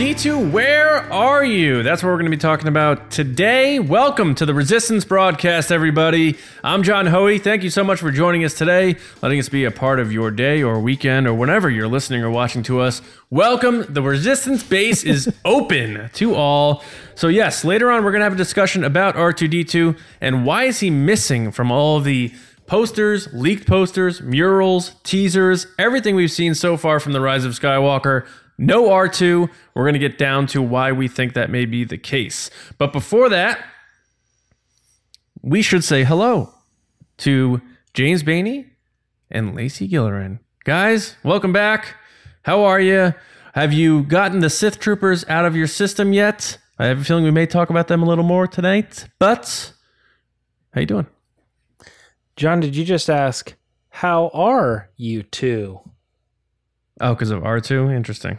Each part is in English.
R2D2, where are you? That's what we're going to be talking about today. Welcome to the Resistance broadcast, everybody. I'm John Hoey. Thank you so much for joining us today, letting us be a part of your day or weekend or whenever you're listening or watching to us. Welcome. The Resistance base is open to all. So, yes, later on, we're going to have a discussion about R2D2 and why is he missing from all the posters, leaked posters, murals, teasers, everything we've seen so far from the Rise of Skywalker. No R2. We're going to get down to why we think that may be the case. But before that, we should say hello to James Bainey and Lacey Gillerin. Guys, welcome back. How are you? Have you gotten the Sith Troopers out of your system yet? I have a feeling we may talk about them a little more tonight. But how you doing? John, did you just ask, how are you two? Oh, because of R2? Interesting.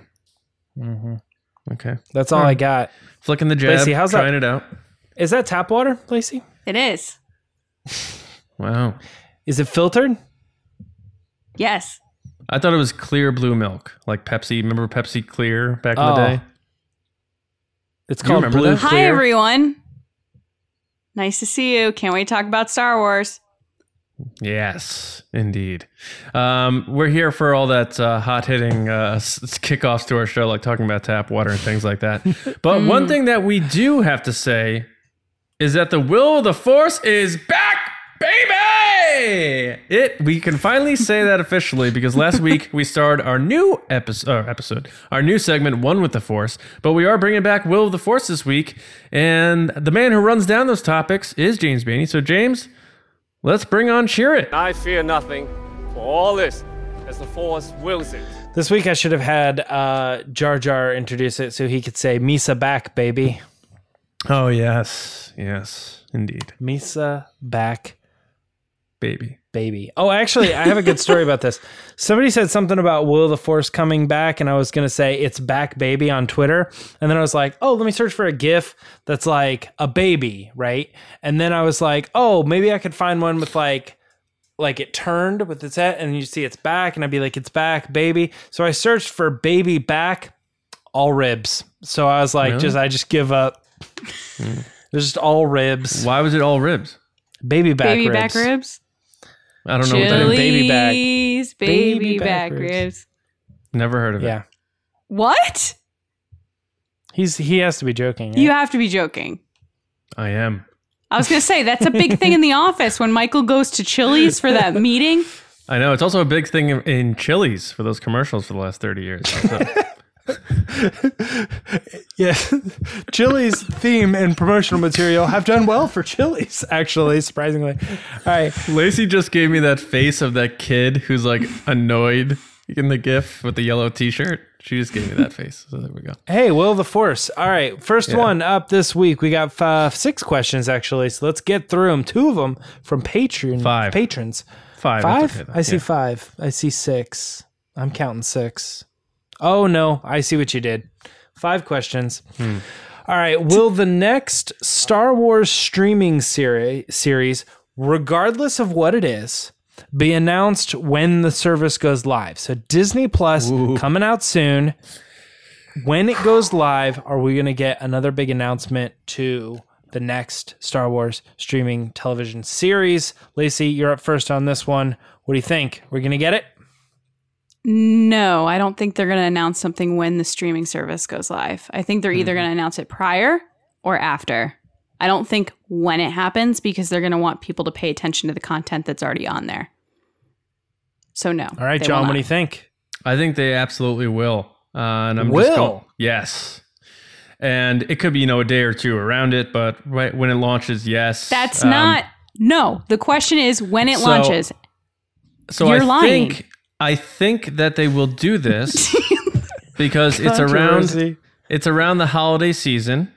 Mm-hmm. Okay. That's all All I got. Flicking the jab, Lacey, how's that- trying it out. Is that tap water, Lacey? It is. Wow. Is it filtered? Yes. I thought it was clear blue milk, like Pepsi. Remember Pepsi Clear back in the Oh. day? It's called remember blue that? Hi, everyone. Nice to see you. Can't wait to talk about Star Wars. Yes, indeed. Um, we're here for all that uh, hot hitting uh, kickoffs to our show, like talking about tap water and things like that. But one thing that we do have to say is that the will of the Force is back, baby. It we can finally say that officially because last week we started our new episode, episode, our new segment, One with the Force. But we are bringing back Will of the Force this week, and the man who runs down those topics is James Bainey. So James. Let's bring on Cheer It. I fear nothing, for all this, as the Force wills it. This week I should have had uh, Jar Jar introduce it so he could say Misa back, baby. Oh, yes. Yes, indeed. Misa back, Baby. baby. Oh, actually, I have a good story about this. Somebody said something about Will the Force coming back, and I was going to say it's back, baby on Twitter. And then I was like, oh, let me search for a GIF that's like a baby, right? And then I was like, oh, maybe I could find one with like, like it turned with its head, and you see it's back, and I'd be like, it's back, baby. So I searched for baby back, all ribs. So I was like, Really? just I just give up. Hmm. There's just all ribs, Why was it all ribs? baby back baby ribs. back ribs. I don't know what that Chili. is. baby back. Baby, Baby back back, ribs. ribs. Never heard of it. Yeah, What? he's he has to be joking. You right? have to be joking. I am. I was going to say, that's a big thing in the office when Michael goes to Chili's for that meeting. I know. It's also a big thing in, in Chili's for those commercials for the last 30 years. So, Yeah, Chili's theme and promotional material have done well for Chili's, actually, surprisingly. All right, Lacey just gave me that face of that kid who's like annoyed in the gif with the yellow t shirt. She just gave me that face. So there we go. hey, Will the Force. All right, first one up this week. We got five, uh, six questions actually, so let's get through them. Two of them from Patreon Five. patrons. Five. Five? okay. I see Yeah. five. I see six. I'm counting six. Oh no, I see what you did. Five questions. Hmm. All right. Will the next Star Wars streaming seri- series, regardless of what it is, be announced when the service goes live? So Disney Plus coming out soon. When it goes live, are we going to get another big announcement to the next Star Wars streaming television series? Lacey, you're up first on this one. What do you think? We're going to get it? No, I don't think they're going to announce something when the streaming service goes live. I think they're either going to announce it prior or after. I don't think when it happens because they're going to want people to pay attention to the content that's already on there. So no. All right, John, what do you think? I think they absolutely will. Uh, and I'm Will? just going, yes. And it could be, you know, a day or two around it, but right when it launches, yes. That's Um, not. No, the question is when it so- launches. So You're I lying. think I think that they will do this because it's around it's around the holiday season.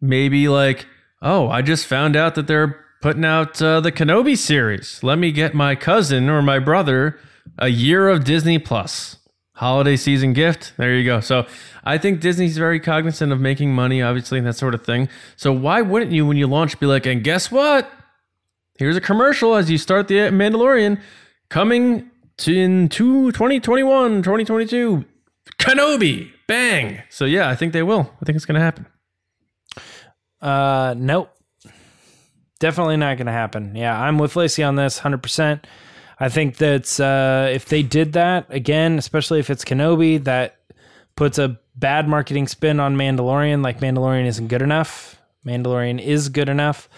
Maybe like, oh, I just found out that they're putting out uh, the Kenobi series. Let me get my cousin or my brother a year of Disney Plus holiday season gift. There you go. So I think Disney's very cognizant of making money, obviously, and that sort of thing. So why wouldn't you, when you launch, be like, and guess what? Here's a commercial as you start the Mandalorian coming to in two, 2021, 2022. Kenobi. Bang. So yeah, I think they will. I think it's going to happen. Uh, nope. Definitely not going to happen. Yeah, I'm with Lacey on this 100%. I think that's uh, if they did that again, especially if it's Kenobi, that puts a bad marketing spin on Mandalorian. Like Mandalorian isn't good enough. Mandalorian is good enough.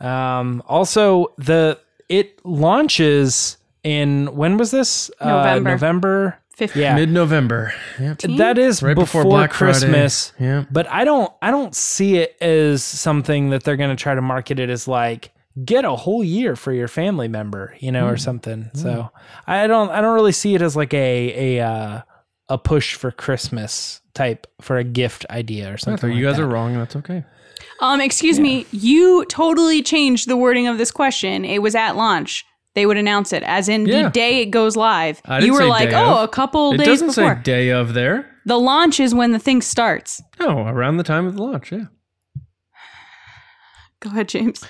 Um, also, the it launches in when was this? November. Uh, November. Fifth- Yeah, Mid-November. Yep. that is Right before, before Black Friday. Christmas. Yeah. But I don't I don't see it as something that they're going to try to market it as like get a whole year for your family member, you know, or something. So I don't I don't really see it as like a a uh, a push for Christmas type for a gift idea or So something. you like guys that. are wrong. That's okay. Um, excuse me, you totally changed the wording of this question. It was at launch. They would announce it, as in Yeah. the day it goes live. I didn't you were say like, day oh, of. a couple It days doesn't before. say day of there. the launch is when the thing starts. No, around the time of the launch. Yeah. Go ahead, James.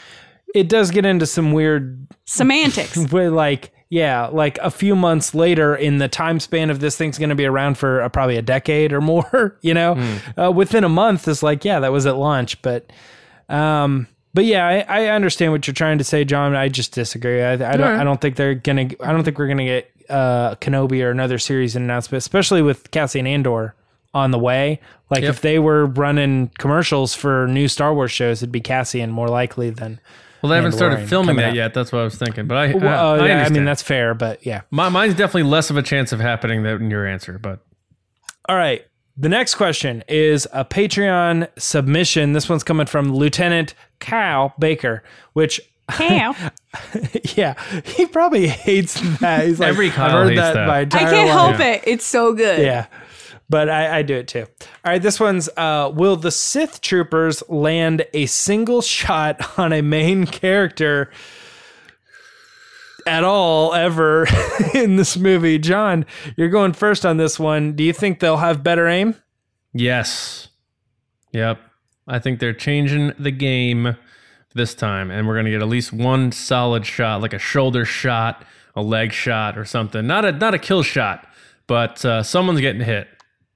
It does get into some weird Semantics. way like yeah, like a few months later in the time span of this thing's going to be around for uh, probably a decade or more, you know. Uh, within a month is like yeah, that was at launch, but um but yeah, I, I understand what you're trying to say, John. I just disagree. I, I don't. Alright. I don't think they're gonna. I don't think we're gonna get uh, Kenobi or another series announcement, especially with Cassian Andor on the way. Like Yep. if they were running commercials for new Star Wars shows, it'd be Cassian more likely than. Well, they haven't started filming that out. yet. That's what I was thinking. But I, Well, I, uh, I yeah, I mean that's fair, but yeah. My, mine's definitely less of a chance of happening than your answer. But All right. The next question is a Patreon submission. This one's coming from Lieutenant Kyle Baker, which Cow. yeah, he probably hates that. He's like, Every I've heard hates that, that. my I can't life. help it. It's so good. Yeah. But I, I do it too. All right, this one's uh, Will the Sith troopers land a single shot on a main character at all ever in this movie? John, you're going first on this one. Do you think they'll have better aim? yes, yep. I think they're changing the game this time, and we're gonna get at least one solid shot, like a shoulder shot, a leg shot, or something. Not a not a kill shot, but uh, someone's getting hit.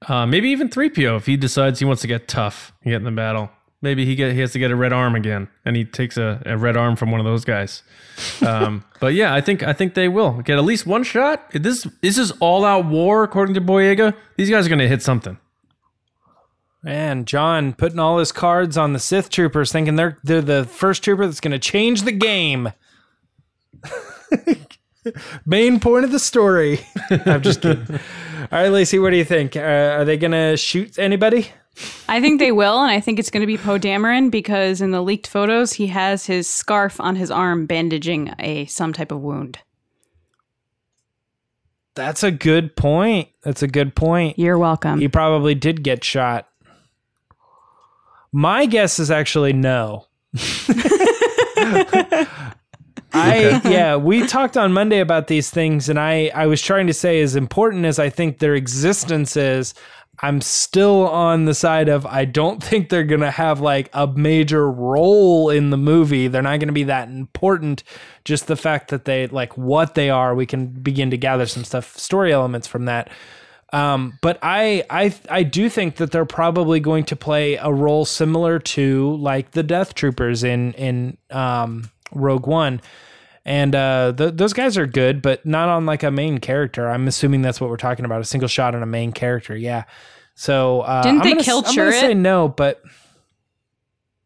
Uh, maybe even 3PO if he decides he wants to get tough and get in the battle. Maybe he get he has to get a red arm again, and he takes a, a red arm from one of those guys. Um, but yeah, I think I think they will get at least one shot. This this is all out war according to Boyega. These guys are going to hit something. Man, John putting all his cards on the Sith troopers, thinking they're they're the first trooper that's going to change the game. Main point of the story. I'm just kidding. All right, Lacey, what do you think? Uh, are they going to shoot anybody? I think they will, and I think it's going to be Poe Dameron because in the leaked photos, he has his scarf on his arm bandaging a some type of wound. That's a good point. That's a good point. You're welcome. He probably did get shot. My guess is actually no. I yeah, we talked on Monday about these things and I I was trying to say as important as I think their existence is, I'm still on the side of I don't think they're going to have like a major role in the movie. They're not going to be that important. Just the fact that they like what they are, we can begin to gather some stuff story elements from that. Um, but I, I, I do think that they're probably going to play a role similar to like the Death Troopers in in um, Rogue One, and uh, th- those guys are good, but not on like a main character. I'm assuming that's what we're talking about—a single shot on a main character. Yeah. So uh, Didn't I'm they gonna, kill I'm gonna say no, but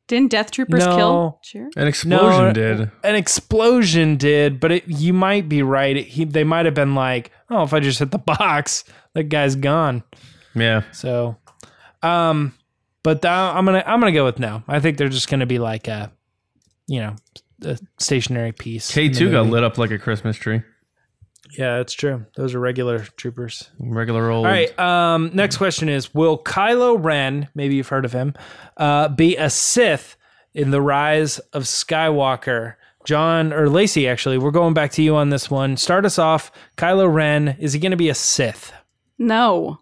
Didn't Death Troopers No. kill? Sure. An explosion No, did. an explosion did, but it, you might be right. It, he, they might have been like, oh, if I just hit the box, that guy's gone. Yeah. So, um, but th- I'm gonna I'm gonna go with no. I think they're just gonna be like a, you know, a stationary piece. K2 got lit up like a Christmas tree. Yeah, that's true. Those are regular troopers. Regular old. All right. Um, next question is: Will Kylo Ren, maybe you've heard of him, uh, be a Sith in the Rise of Skywalker? John or Lacey, actually, we're going back to you on this one. Start us off. Kylo Ren, is he going to be a Sith? No.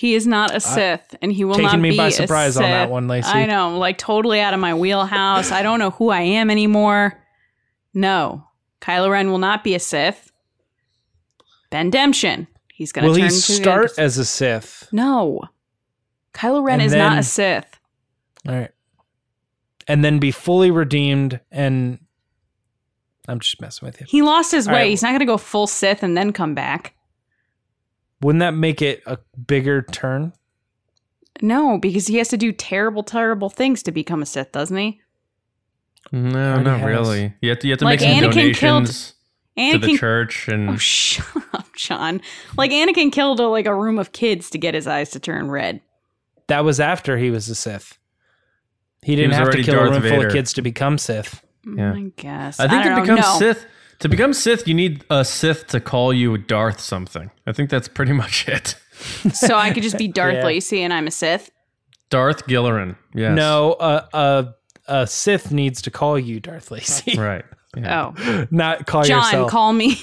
He is not a Sith, and he will not be a man. He's taking me by a surprise on that one, Lacey. I know, like totally out of my wheelhouse. I don't know who I am anymore. No, Kylo Ren will not be a Sith. Ben Demption. He's going Will to he turn to the start as a Sith? No, Kylo Ren And is then- not a Sith. All right. And then be fully redeemed and I'm just messing with you. He lost his All way. right. He's not going to go full Sith and then come back. Wouldn't that make it a bigger turn? No, because he has to do terrible, terrible things to become a Sith, doesn't he? No, Already not has. really. You have to, you have to Like make some Anakin killed- donations to the church and Oh, shut up, John. Like Anakin killed a, like a room of kids to get his eyes to turn red. That was after he was a Sith. He didn't was have to kill Darth a room full of kids to become Sith. Mm, yeah. I guess. I think don't to know. become No. Sith, to become Sith, you need a Sith to call you Darth something. I think that's pretty much it. so I could just be Darth Yeah. Lacey and I'm a Sith. Darth Gillerin. Yes. No, uh, uh, a Sith needs to call you Darth Lacey, Right. Yeah. Oh, not call John, yourself. call me.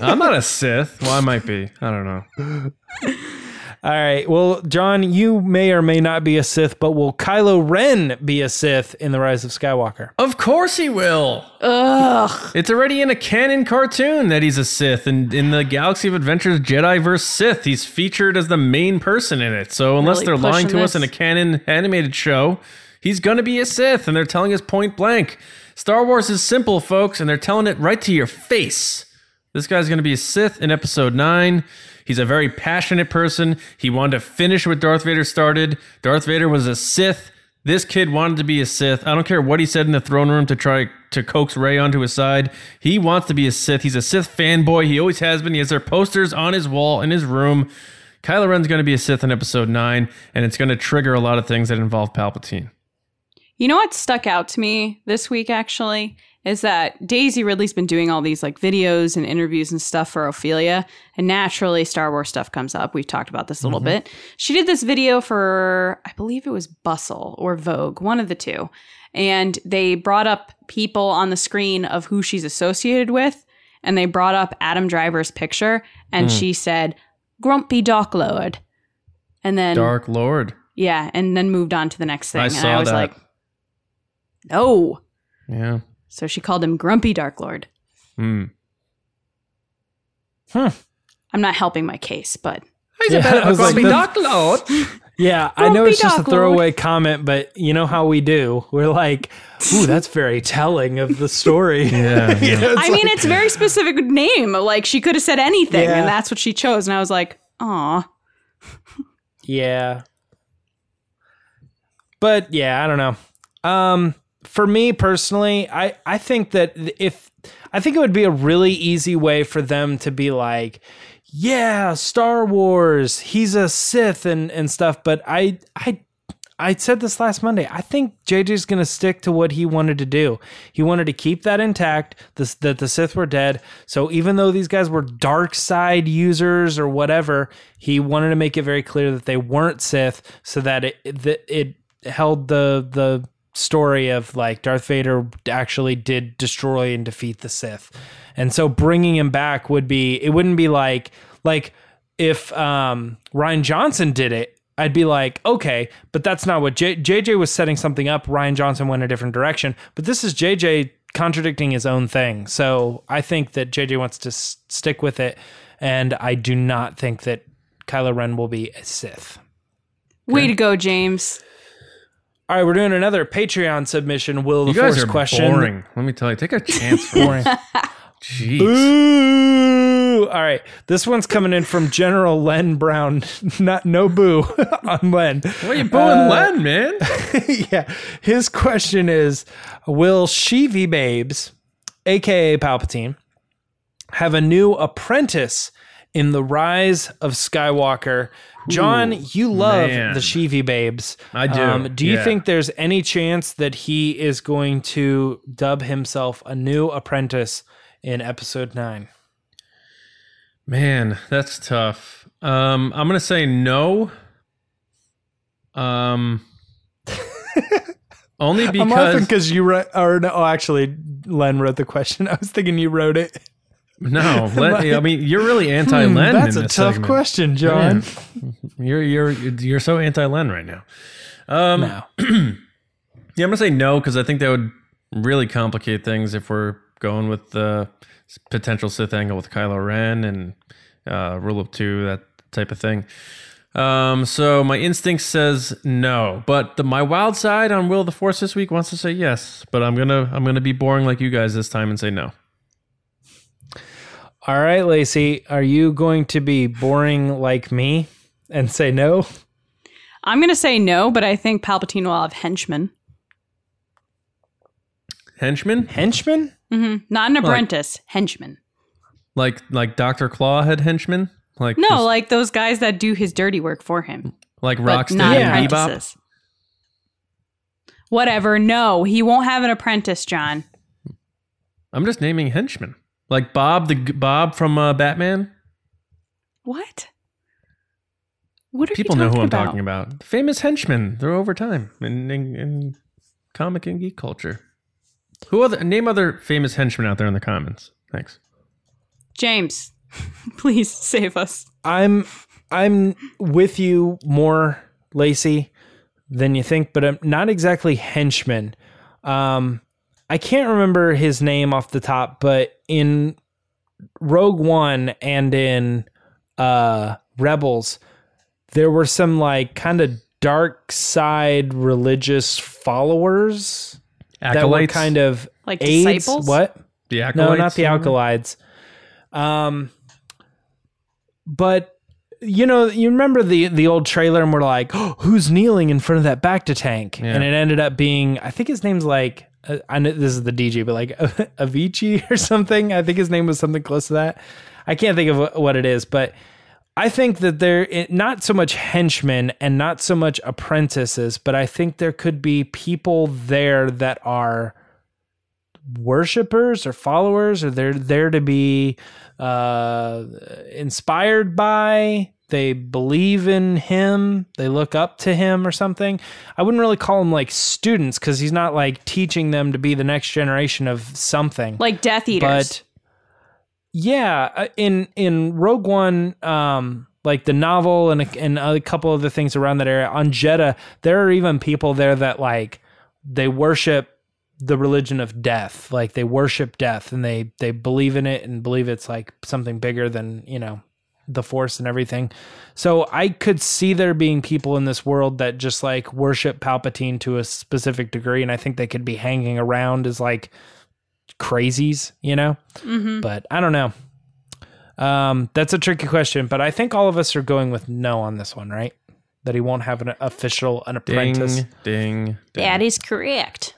I'm not a Sith. Well, I might be. I don't know. All right. Well, John, you may or may not be a Sith, but will Kylo Ren be a Sith in the Rise of Skywalker? Of course he will. Ugh. It's already in a canon cartoon that he's a Sith, and in the Galaxy of Adventures Jedi vs. Sith, he's featured as the main person in it. So unless Really they're lying pushing to us in a canon animated show, he's gonna be a Sith, and they're telling us point blank. Star Wars is simple, folks, and they're telling it right to your face. This guy's gonna be a Sith in Episode Nine. He's a very passionate person. He wanted to finish what Darth Vader started. Darth Vader was a Sith. This kid wanted to be a Sith. I don't care what he said in the throne room to try to coax Rey onto his side. He wants to be a Sith. He's a Sith fanboy. He always has been. He has their posters on his wall in his room. Kylo Ren's going to be a Sith in Episode 9, and it's going to trigger a lot of things that involve Palpatine. You know what stuck out to me this week actually is that Daisy Ridley's been doing all these like videos and interviews and stuff for Ophelia, and naturally Star Wars stuff comes up. We've talked about this a little mm-hmm. bit. She did this video for I believe it was Bustle or Vogue, one of the two. And they brought up people on the screen of who she's associated with, and they brought up Adam Driver's picture, and hmm. she said, Grumpy Dark Lord. And then Dark Lord. yeah, and then moved on to the next thing. I and saw I was that. like, no. Yeah. So she called him Grumpy Dark Lord. Hmm. Hmm. I'm not helping my case, but He's Yeah, a bit of I a was like, grumpy Dark Lord. Yeah, I know it's just a Dark Lord. throwaway comment, but you know how we do. We're like, ooh, that's very telling of the story. Yeah, You know, it's I mean, it's a very specific name. Like she could have said anything, Yeah. and that's what she chose. And I was like, aw. Yeah. But yeah, I don't know. Um for me personally, I I think that if I think it would be a really easy way for them to be like, yeah, Star Wars, he's a Sith and and stuff, but I I I said this last Monday. I think JJ's going to stick to what he wanted to do. He wanted to keep that intact, this, that the Sith were dead. So even though these guys were dark side users or whatever, he wanted to make it very clear that they weren't Sith, so that it that it held the the story of like Darth Vader actually did destroy and defeat the Sith. And so bringing him back would be it wouldn't be like like if um Rian Johnson did it I'd be like, okay, but that's not what J- JJ was setting something up. Rian Johnson went a different direction, but this is JJ contradicting his own thing. So I think that JJ wants to s- stick with it, and I do not think that Kylo Ren will be a Sith. Way to go, James. All right, we're doing another Patreon submission. Will the You guys Force are question? boring. Let me tell you. Take a chance for Boring. Jeez. Boo! All right, this one's coming in from General Len Brown. Not no boo on Len. Why are you booing uh, Len, man? yeah. His question is Will Shivi Babes, aka Palpatine, have a new apprentice in the rise of Skywalker? John, you love man. the Shivi Babes. Um, I do, do you yeah. think there's any chance that he is going to dub himself a new apprentice in episode nine? Man, that's tough. Um, I'm gonna say no. Um, only because because you wrote, or no, oh, actually, Len wrote the question. I was thinking you wrote it. No. Let, I mean, you're really anti-Len. Hmm, that's a tough segment. question, John. You're you're you're so anti-Len right now. Um, No. Yeah, I'm gonna say no because I think that would really complicate things if we're going with the potential Sith angle with Kylo Ren and uh, Rule of Two, that type of thing. Um, so my instinct says no, but the, my wild side on Will of the Force this week wants to say yes. But I'm gonna I'm gonna be boring like you guys this time and say no. All right, Lacey, are you going to be boring like me and say no? I'm going to say no, but I think Palpatine will have henchmen. Henchman, Henchman? hmm Not an apprentice, henchman. like like Doctor Claw had henchmen, like No, just- like those guys that do his dirty work for him, like but Rocksteady not and Bebop. apprentices. Whatever. No, he won't have an apprentice, John. I'm just naming henchmen, like Bob the Bob from uh, Batman. What? What are People you know who talking I'm about? talking about. Famous henchmen. They're over time in, in, in comic and geek culture. Who other name other famous henchmen out there in the comments? Thanks. James, please save us. I'm I'm with you more, Lacey, than you think, but I'm not exactly henchman. Um, I can't remember his name off the top, but in Rogue One and in uh, Rebels, there were some like kind of dark side religious followers that were kind of Like aides. disciples? What? the No, not the alkalides. Um, but you know, you remember the the old trailer, and we're like, oh, "Who's kneeling in front of that Bacta tank?" Yeah. And it ended up being, I think his name's like, uh, I know this is the DJ, but like Avicii or something. I think his name was something close to that. I can't think of what it is, but I think that there it, not so much henchmen and not so much apprentices, but I think there could be people there that are worshipers or followers or they're there to be uh inspired by they believe in him they look up to him or something. I wouldn't really call them like students because he's not like teaching them to be the next generation of something. Like Death Eaters. but yeah uh, in in rogue one um like the novel and a, and a couple other things around that area on Jedha there are even people there that like they worship the religion of death. Like they worship death and they they believe in it and believe it's like something bigger than you know the force and everything so i could see there being people in this world that just like worship palpatine to a specific degree and i think they could be hanging around as like crazies you know Mhm. but I don't know. Um, that's a tricky question, but I think all of us are going with no on this one, right? That he won't have an official, an apprentice. Ding, ding, ding. That is correct.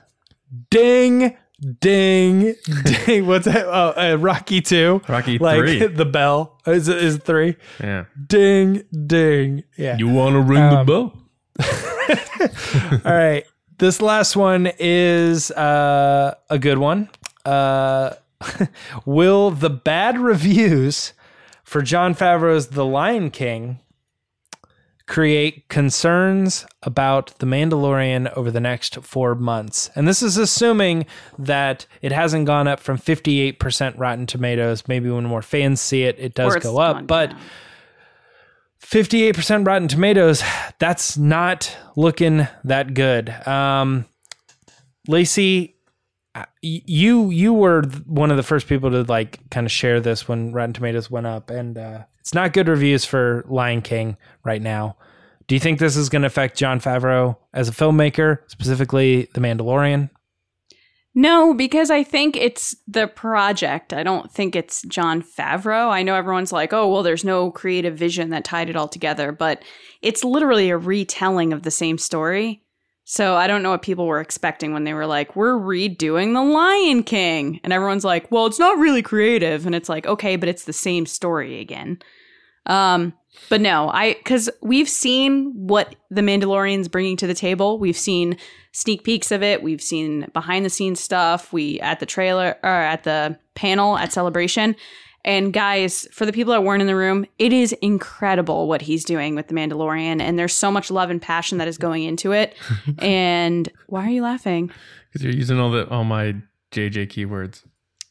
Ding, ding, ding. What's that? Oh, uh, Rocky two. Rocky like three. the bell is it is three. Yeah. Ding, ding. Yeah. You want to ring the Um, bell? All right. This last one is uh, a good one. Uh, will the bad reviews for Jon Favreau's The Lion King create concerns about The Mandalorian over the next four months? And this is assuming that it hasn't gone up from 58% Rotten Tomatoes. Maybe when more fans see it, it does go up. But down. 58% Rotten Tomatoes, that's not looking that good. Um, Lacey, you you were one of the first people to like kind of share this when Rotten Tomatoes went up, and uh, it's not good reviews for Lion King right now. Do you think this is going to affect Jon Favreau as a filmmaker, specifically The Mandalorian? No, because I think it's the project. I don't think it's Jon Favreau. I know everyone's like, oh, well, there's no creative vision that tied it all together, but it's literally a retelling of the same story. So I don't know what people were expecting when they were like, we're redoing The Lion King. And everyone's like, well, it's not really creative. And it's like, okay, but it's the same story again. Um, but no, I because we've seen what the Mandalorian's bringing to the table. We've seen sneak peeks of it. We've seen behind the scenes stuff. We at the trailer or at the panel at Celebration. And guys, for the people that weren't in the room, it is incredible what he's doing with the Mandalorian, and there's so much love and passion that is going into it. and why are you laughing? Because you're using all the all my JJ keywords.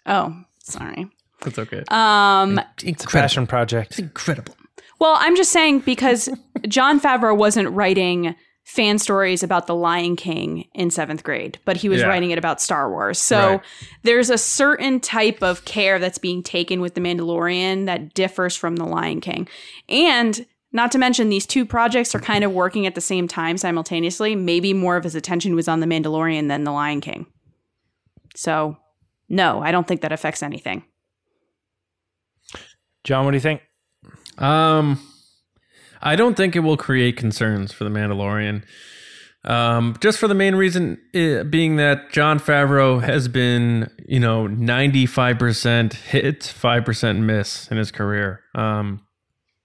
Oh, sorry. That's okay. Um, It's a passion project. It's incredible. Well, I'm just saying because Jon Favreau wasn't writing fan stories about the Lion King in seventh grade, but he was Yeah. writing it about Star Wars. So Right. there's a certain type of care that's being taken with The Mandalorian that differs from The Lion King. And Not to mention, these two projects are kind of working at the same time simultaneously. Maybe more of his attention was on The Mandalorian than The Lion King. So, no, I don't think that affects anything. John, what do you think? Um, I don't think it will create concerns for the Mandalorian. Um, just for the main reason uh, being that Jon Favreau has been, you know, 95% hit, 5% miss in his career. Um,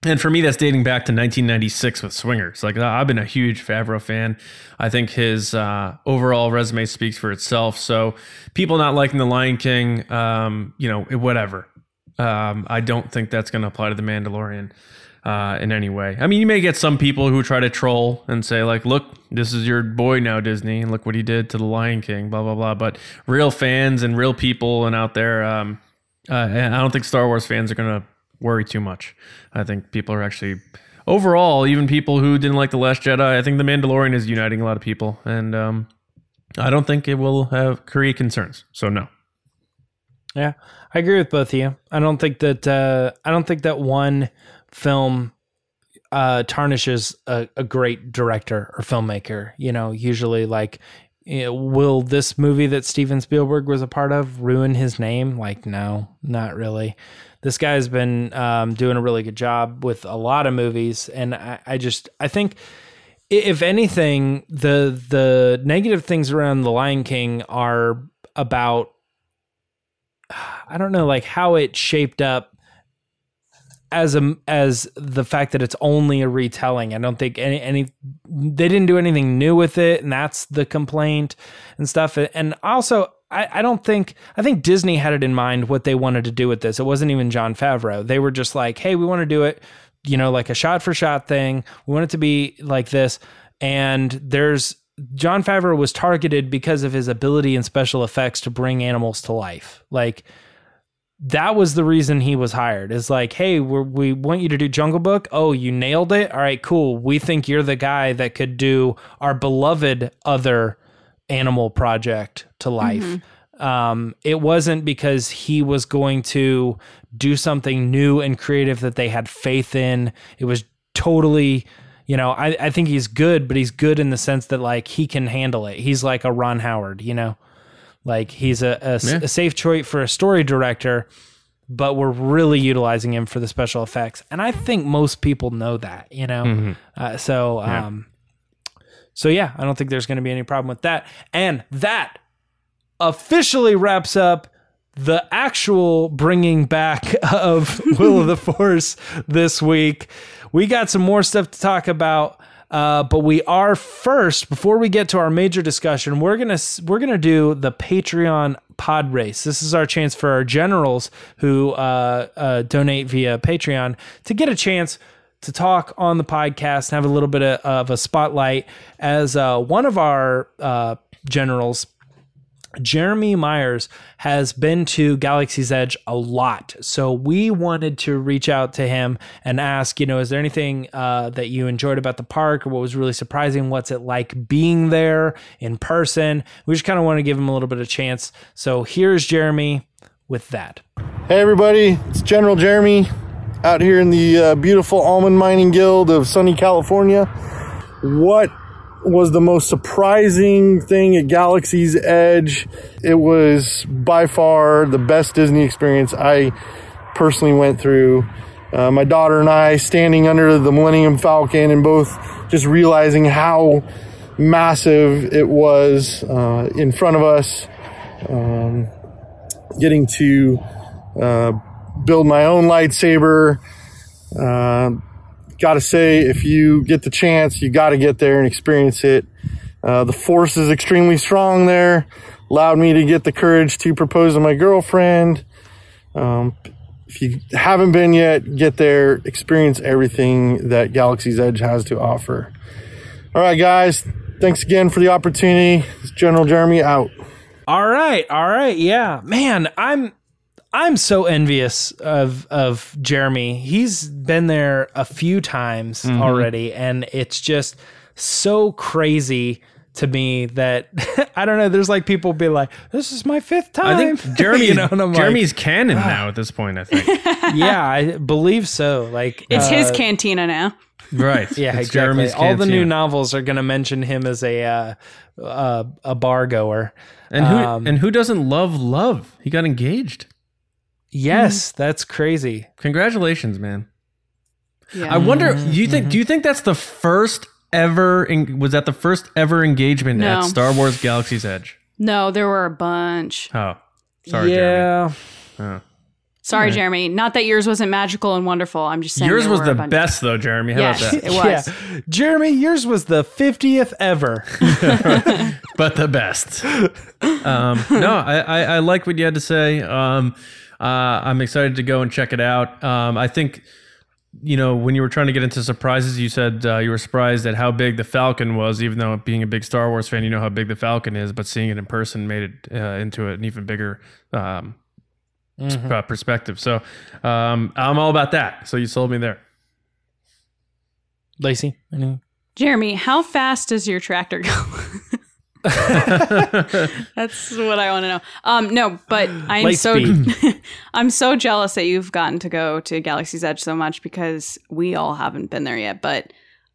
and for me, that's dating back to 1996 with Swingers. Like I've been a huge Favreau fan. I think his uh, overall resume speaks for itself. So people not liking the Lion King, um, you know, whatever. Um, I don't think that's going to apply to the Mandalorian uh, in any way. I mean, you may get some people who try to troll and say like, "Look, this is your boy now, Disney, and look what he did to the Lion King." Blah blah blah. But real fans and real people and out there, um, uh, I don't think Star Wars fans are going to worry too much. I think people are actually overall, even people who didn't like the Last Jedi. I think the Mandalorian is uniting a lot of people, and um, I don't think it will have create concerns. So no. Yeah, I agree with both of you. I don't think that uh, I don't think that one film uh, tarnishes a, a great director or filmmaker. You know, usually like know, will this movie that Steven Spielberg was a part of ruin his name? Like, no, not really. This guy's been um, doing a really good job with a lot of movies, and I, I just I think if anything, the the negative things around the Lion King are about I don't know like how it shaped up as a as the fact that it's only a retelling. I don't think any any they didn't do anything new with it, and that's the complaint and stuff. And also, I, I don't think I think Disney had it in mind what they wanted to do with this. It wasn't even Jon Favreau. They were just like, hey, we want to do it, you know, like a shot for shot thing. We want it to be like this. And there's Jon Favreau was targeted because of his ability in special effects to bring animals to life. Like that was the reason he was hired. Is like, hey, we we want you to do Jungle Book. Oh, you nailed it. All right, cool. We think you're the guy that could do our beloved other animal project to life. Mm-hmm. Um, it wasn't because he was going to do something new and creative that they had faith in. It was totally, you know, I, I think he's good, but he's good in the sense that like he can handle it. He's like a Ron Howard, you know, like he's a, a, yeah. a safe choice for a story director, but we're really utilizing him for the special effects. And I think most people know that, you know, mm-hmm. uh, so, um, so yeah, I don't think there's going to be any problem with that. And that officially wraps up the actual bringing back of Will of the Force this week. We got some more stuff to talk about. Uh, but we are first before we get to our major discussion. We're gonna we're gonna do the Patreon pod race. This is our chance for our generals who uh, uh, donate via Patreon to get a chance to talk on the podcast and have a little bit of, of a spotlight as uh, one of our uh, generals. Jeremy Myers has been to Galaxy's Edge a lot. So we wanted to reach out to him and ask, you know, is there anything uh, that you enjoyed about the park or what was really surprising? What's it like being there in person? We just kind of want to give him a little bit of chance. So here's Jeremy with that. Hey, everybody. It's General Jeremy out here in the uh, beautiful almond mining guild of sunny California. What was the most surprising thing at Galaxy's Edge? It was by far the best Disney experience I personally went through. Uh, my daughter and I standing under the Millennium Falcon and both just realizing how massive it was uh, in front of us. Um, getting to uh, build my own lightsaber. Uh, gotta say, if you get the chance, you gotta get there and experience it. Uh, the force is extremely strong there. Allowed me to get the courage to propose to my girlfriend. Um, if you haven't been yet, get there, experience everything that Galaxy's Edge has to offer. All right, guys. Thanks again for the opportunity. It's General Jeremy out. All right, all right, yeah, man. I'm I'm so envious of of Jeremy. He's been there a few times mm-hmm. already, and it's just so crazy to me that I don't know. There's like people be like, "This is my fifth time." I think Jeremy, you know, Jeremy's like, canon now at this point. I think. yeah, I believe so. Like it's uh, his cantina now. Right. Yeah, It's exactly. Jeremy's All the new novels are going to mention him as a uh, uh, a bar goer. And who Um, and who doesn't love love? He got engaged. Yes, that's crazy. Congratulations, man. Yeah. I wonder. Mm-hmm, You think? Do you think that's the first ever? En- was that the first ever engagement No. at Star Wars Galaxy's Edge? no, there were a bunch. Oh, sorry, Jeremy. yeah. Oh. Sorry, Jeremy. Not that yours wasn't magical and wonderful. I'm just saying Yours was the best, though, Jeremy. How Yes, about that? it was. Yeah. Jeremy, yours was the 50th ever. but the best. Um, no, I, I, I like what you had to say. Um, uh, I'm excited to go and check it out. Um, I think, you know, when you were trying to get into surprises, you said uh, you were surprised at how big the Falcon was, even though being a big Star Wars fan, you know how big the Falcon is, but seeing it in person made it uh, into an even bigger um, uh, perspective. So um, I'm all about that. So you sold me there. Lacey, any- Jeremy, how fast does your tractor go? That's what I want to know. Um, no, but I'm Light so. I'm so jealous that you've gotten to go to Galaxy's Edge so much because we all haven't been there yet. But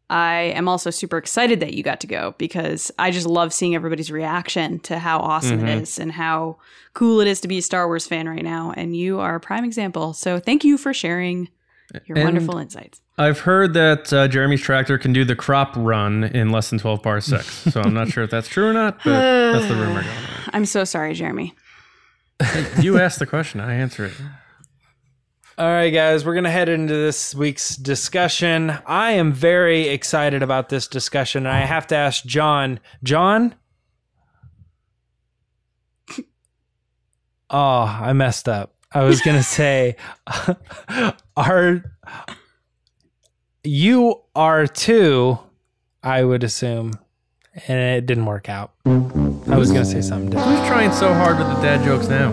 I am also super excited that you got to go because I just love seeing everybody's reaction to how awesome Mm-hmm. it is and how cool it is to be a Star Wars fan right now. And you are a prime example. So thank you for sharing your And- wonderful insights. I've heard that uh, Jeremy's tractor can do the crop run in less than 12 bar parsecs. so I'm not sure if that's true or not, but that's the rumor going on. I'm so sorry, Jeremy. You asked the question, I answer it. All right, guys, we're going to head into this week's discussion. I am very excited about this discussion. And I have to ask John. John? Oh, I messed up. I was going to say, are you are too, I would assume. And it didn't work out. I was going to say something different. Who's trying so hard with the dad jokes now?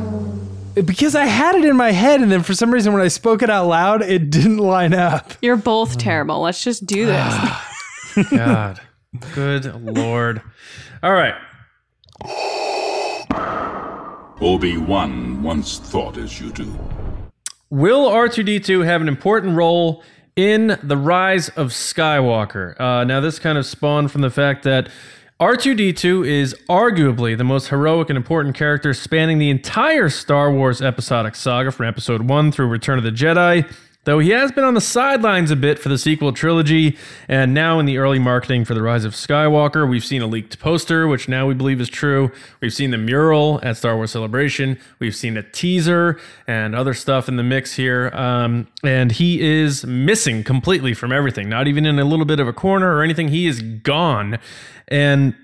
Because I had it in my head, and then for some reason, when I spoke it out loud, it didn't line up. You're both terrible. Let's just do this. God. Good Lord. All right. Obi-Wan once thought as you do. Will R2D2 have an important role in the rise of Skywalker? Uh, now, this kind of spawned from the fact that R2D2 is arguably the most heroic and important character spanning the entire Star Wars episodic saga from Episode 1 through Return of the Jedi. Though he has been on the sidelines a bit for the sequel trilogy, and now in the early marketing for The Rise of Skywalker, we've seen a leaked poster, which now we believe is true. We've seen the mural at Star Wars Celebration. We've seen a teaser and other stuff in the mix here. Um, and he is missing completely from everything, not even in a little bit of a corner or anything. He is gone. And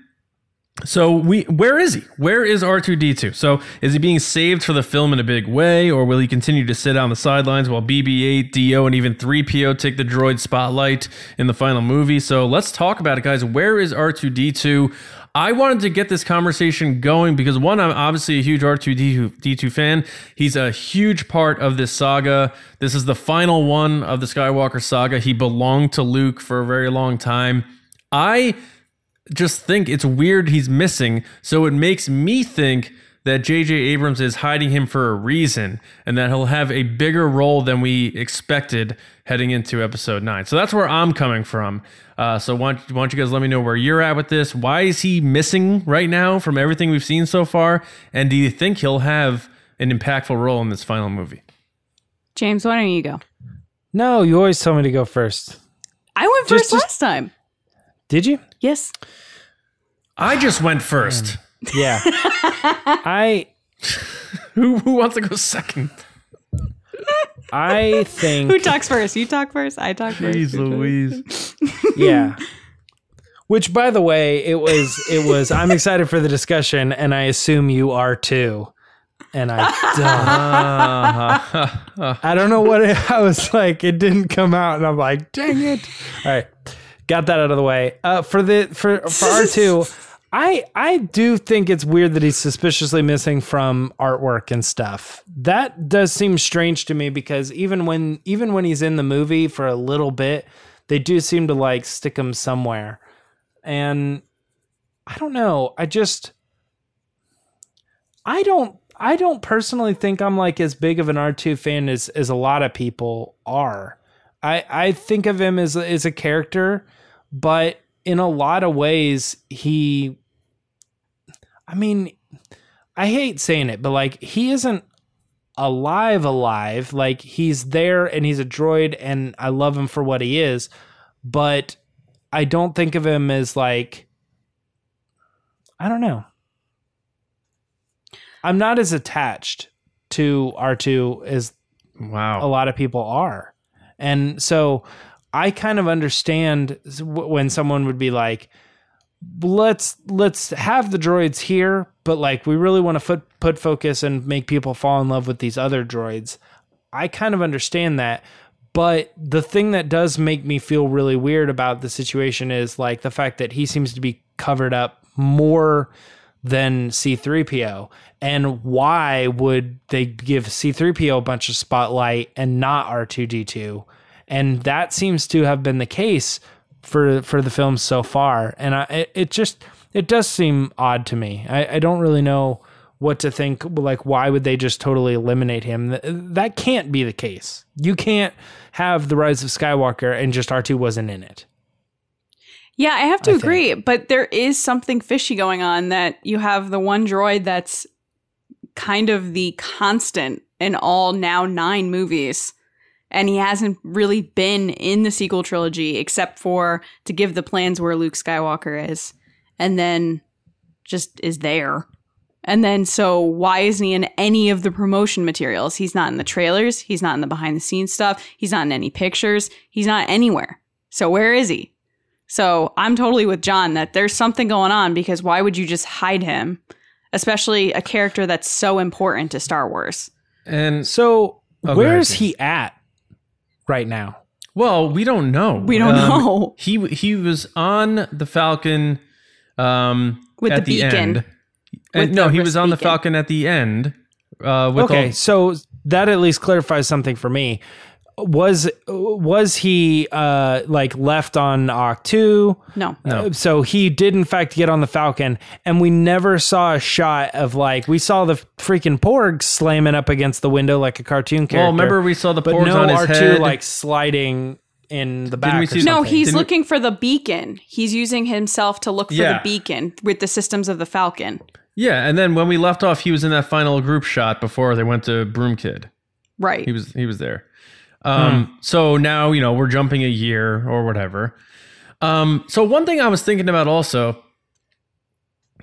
so we where is he? Where is R2D2? So is he being saved for the film in a big way or will he continue to sit on the sidelines while BB-8, D-O and even 3PO take the droid spotlight in the final movie? So let's talk about it guys. Where is R2D2? I wanted to get this conversation going because one, I'm obviously a huge R2D2 fan. He's a huge part of this saga. This is the final one of the Skywalker saga. He belonged to Luke for a very long time. I just think it's weird he's missing. So it makes me think that J.J. Abrams is hiding him for a reason and that he'll have a bigger role than we expected heading into episode nine. So that's where I'm coming from. Uh, so why don't, why don't you guys let me know where you're at with this? Why is he missing right now from everything we've seen so far? And do you think he'll have an impactful role in this final movie? James, why don't you go? No, you always tell me to go first. I went first just- last time. Did you? Yes. I just went first. Yeah. I Who, who wants to go second? I think Who talks first? You talk first. I talk first. Jeez Louise. yeah. Which by the way, it was it was I'm excited for the discussion and I assume you are too. And I don't, I don't know what it, I was like it didn't come out and I'm like, "Dang it." All right. Got that out of the way. Uh for the for for R2 I I do think it's weird that he's suspiciously missing from artwork and stuff. That does seem strange to me because even when even when he's in the movie for a little bit, they do seem to like stick him somewhere. And I don't know. I just I don't I don't personally think I'm like as big of an R2 fan as as a lot of people are. I I think of him as as a character, but in a lot of ways he I mean, I hate saying it, but like he isn't alive alive. Like he's there and he's a droid and I love him for what he is, but I don't think of him as like I don't know. I'm not as attached to R2 as Wow. a lot of people are. And so I kind of understand when someone would be like let's let's have the droids here, but like we really want to put put focus and make people fall in love with these other droids. I kind of understand that, but the thing that does make me feel really weird about the situation is like the fact that he seems to be covered up more than C3PO. And why would they give C3PO a bunch of spotlight and not R2D2? And that seems to have been the case for for the films so far. And I it, it just it does seem odd to me. I, I don't really know what to think like why would they just totally eliminate him? That can't be the case. You can't have the rise of Skywalker and just R2 wasn't in it. Yeah, I have to I think. agree, but there is something fishy going on that you have the one droid that's kind of the constant in all now nine movies. And he hasn't really been in the sequel trilogy except for to give the plans where Luke Skywalker is. And then just is there. And then so why isn't he in any of the promotion materials? He's not in the trailers, he's not in the behind the scenes stuff, he's not in any pictures, he's not anywhere. So where is he? So I'm totally with John that there's something going on because why would you just hide him? Especially a character that's so important to Star Wars. and So Oh, where's he at right now? well, we don't know. We don't Um, know. He he was on the Falcon um With at the beacon. end. And, no, he was on the beacon. Falcon at the end. Uh, with okay, all- so that at least clarifies something for me. Was was he uh like left on Ahch-To? No. No. So he did in fact get on the Falcon and we never saw a shot of like we saw the freaking Porg slamming up against the window like a cartoon character. well, remember we saw the but porgs no on his R2 head. like sliding in the back. we see- No, he's Didn't we- looking for the beacon. He's using himself to look for Yeah. the beacon with the systems of the Falcon. yeah, and then when we left off, he was in that final group shot before they went to Broom Kid. Right. He was he was there. Um, so now you know we're jumping a year or whatever. Um, so one thing I was thinking about also.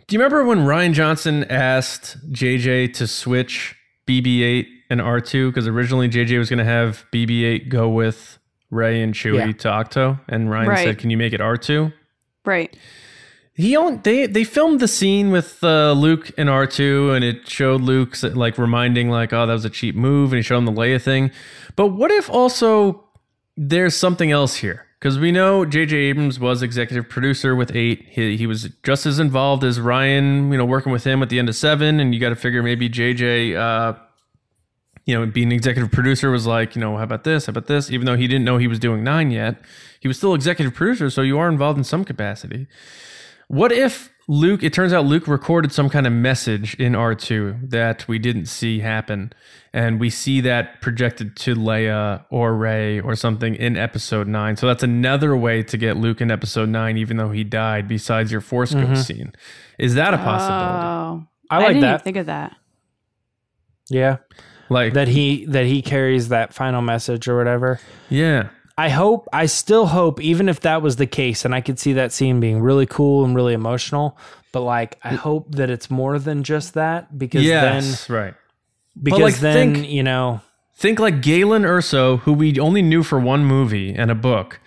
Do you remember when Rian Johnson asked JJ to switch BB-8 and R2 because originally JJ was going to have BB-8 go with Rey and Chewie Yeah. to Ahch-To, and Rian Right. said, "Can you make it R2?" right. He own, they they filmed the scene with uh, Luke and R two, and it showed Luke like reminding like, oh, that was a cheap move, and he showed him the Leia thing. But what if also there's something else here? Because we know J.J. Abrams was executive producer with eight. He, he was just as involved as Rian, you know, working with him at the end of seven. And you got to figure maybe J.J. Uh, you know, being executive producer was like, you know, how about this? How about this? Even though he didn't know he was doing nine yet, he was still executive producer, so you are involved in some capacity. What if Luke, it turns out Luke recorded some kind of message in R2 that we didn't see happen, and we see that projected to Leia or Rey or something in episode 9. So that's another way to get Luke in episode 9, even though he died, besides your Force Ghost mm-hmm. scene. Is that a possibility? Oh. I like didn't that. even think of that. Yeah. like, That he that he carries that final message or whatever. yeah. I hope, I still hope, even if that was the case, and I could see that scene being really cool and really emotional, but like, I hope that it's more than just that because Yes, right. then, because like, then, think- you know, Think like Galen Erso, who we only knew for one movie and a book,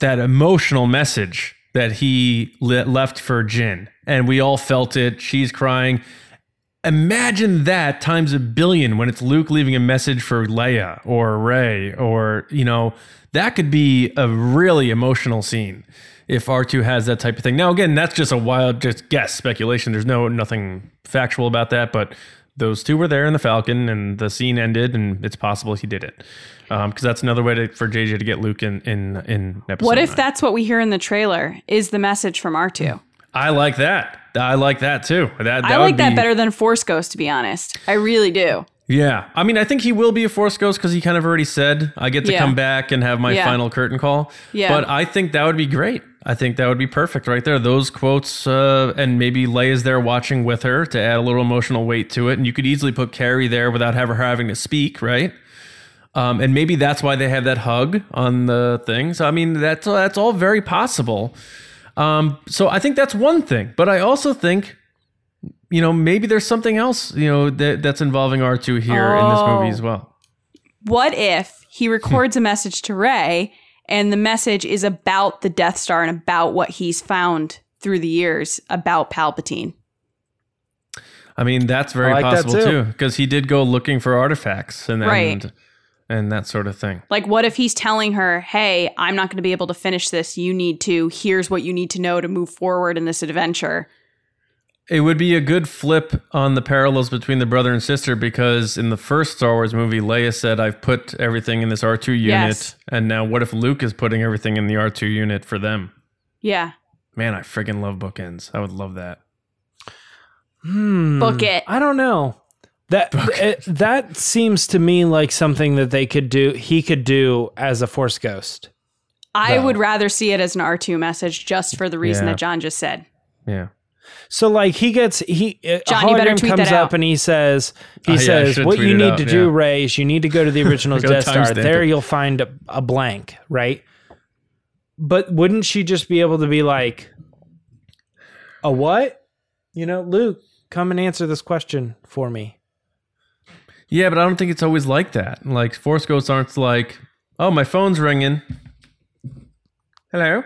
that emotional message that he le- left for Jyn. And we all felt it. She's crying. Imagine that times a billion when it's Luke leaving a message for Leia or Rey, or, you know, that could be a really emotional scene if R2 has that type of thing. Now, again, that's just a wild just guess, speculation. There's no nothing factual about that, but those two were there in the Falcon, and the scene ended, and it's possible he did it um, because that's another way to, for JJ to get Luke in in in episode. What if nine. that's what we hear in the trailer is the message from R2? I like that. I like that too. That, that I like that be- better than Force Ghost, to be honest. I really do. Yeah, I mean, I think he will be a Force Ghost because he kind of already said, "I get to Yeah. come back and have my Yeah. final curtain call." Yeah. but I think that would be great. I think that would be perfect right there. Those quotes, uh, and maybe Leia's there watching with her to add a little emotional weight to it, and you could easily put Carrie there without her having to speak, right? Um, and maybe that's why they have that hug on the thing. So I mean, that's that's all very possible. Um, so I think that's one thing, but I also think you know, maybe there's something else, you know, that, that's involving R2 here in this movie Oh. as well. What if he records a message to Rey and the message is about the Death Star and about what he's found through the years about Palpatine? I mean, that's very like possible too. too, because he did go looking for artifacts and Right. and, and that sort of thing. Like, what if he's telling her, hey, I'm not going to be able to finish this. You need to. Here's what you need to know to move forward in this adventure. It would be a good flip on the parallels between the brother and sister because in the first Star Wars movie, Leia said, I've put everything in this R2 unit. Yes. And now what if Luke is putting everything in the R2 unit for them? Yeah. Man, I friggin' love bookends. I would love that. Hmm. Book it. I don't know. That it, eh, that seems to me like something that they could do. He could do as a Force Ghost. I No. would rather see it as an R2 message just for the reason Yeah. that John just said. Yeah. So like he gets he eh, John, you better hologram tweet comes up out. and he says he oh, yeah, I says should what you need out, to do. Rey, is you need to go to the original Gotta Death Star. timestamp There it. you'll find a, a blank, right? But wouldn't she just be able to be like a what? You know, Luke, come and answer this question for me. Yeah, but I don't think it's always like that. Like Force Ghosts aren't like, oh, my phone's ringing. Hello.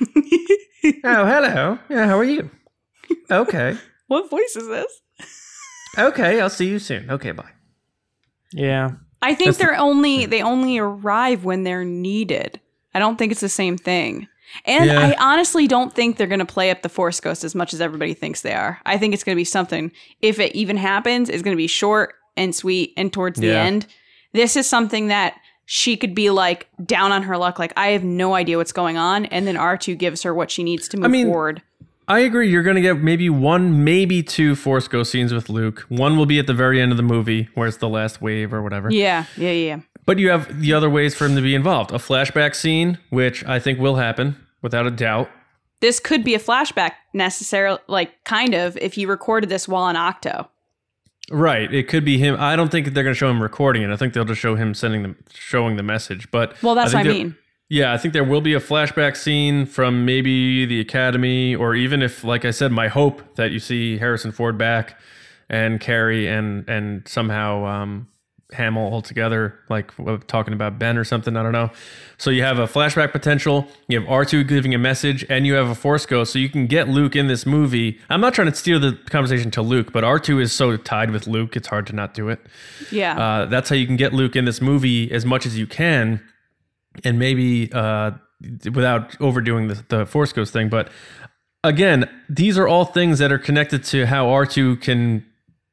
oh, hello. Yeah, how are you? Okay. What voice is this? Okay, I'll see you soon. Okay, bye. Yeah. I think That's they're only they only arrive when they're needed. I don't think it's the same thing. And Yeah. I honestly don't think they're going to play up the Force Ghost as much as everybody thinks they are. I think it's going to be something if it even happens, it's going to be short and sweet and towards the Yeah. end. This is something that she could be like down on her luck like I have no idea what's going on and then R2 gives her what she needs to move mean, forward. I agree. You're going to get maybe one, maybe two Force Ghost scenes with Luke. One will be at the very end of the movie, where it's the last wave or whatever. Yeah, yeah, yeah. But you have the other ways for him to be involved. A flashback scene, which I think will happen without a doubt. This could be a flashback necessarily like kind of if he recorded this while on Ahch-To. Right. It could be him. I don't think they're going to show him recording it. I think they'll just show him sending them, showing the message. But Well, that's what I mean. Yeah, I think there will be a flashback scene from maybe the academy, or even if, like I said, my hope that you see Harrison Ford back and Carrie and and somehow um, Hamill all together, like talking about Ben or something. I don't know. So you have a flashback potential. You have R two giving a message, and you have a Force Ghost, so you can get Luke in this movie. I'm not trying to steer the conversation to Luke, but R two is so tied with Luke, it's hard to not do it. Yeah. Uh, that's how you can get Luke in this movie as much as you can, and maybe uh, without overdoing the, the Force Ghost thing. But again, these are all things that are connected to how R two can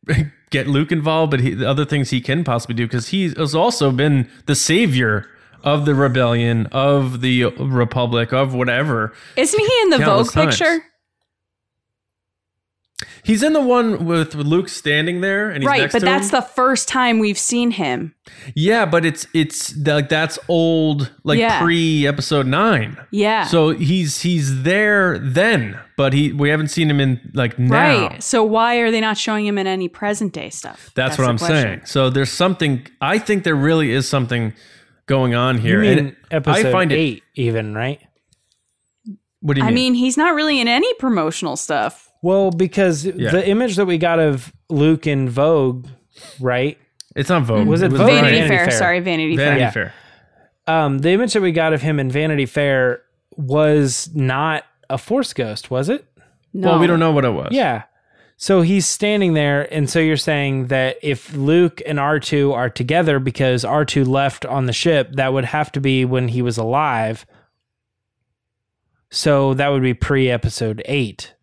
get Luke involved, but he, the other things he can possibly do because he has also been the savior of the rebellion, of the Republic, of whatever. Isn't he in the Vogue times. picture? He's in the one with Luke standing there, and he's Right, next but that's the first time we've seen him. Yeah, but it's it's like that's old, like Yeah. pre episode nine. Yeah. So he's he's there then, but he we haven't seen him in like now. Right. So why are they not showing him in any present day stuff? That's, what I'm question. saying. So there's something. I think there really is something going on You here. mean and episode I find it. eight, even right? What do you I mean? mean, he's not really in any promotional stuff. Well, because Yeah. the image that we got of Luke in Vogue, right? it's not Vogue. Was it was Vogue? Vanity, Vanity Fair. Fair. Sorry, Vanity, Vanity Yeah. Fair. Um, the image that we got of him in Vanity Fair was not a Force Ghost, was it? No. Well, we don't know what it was. Yeah. So he's standing there, and so you're saying that if Luke and R2 are together because R2 left on the ship, that would have to be when he was alive. So that would be pre episode eight,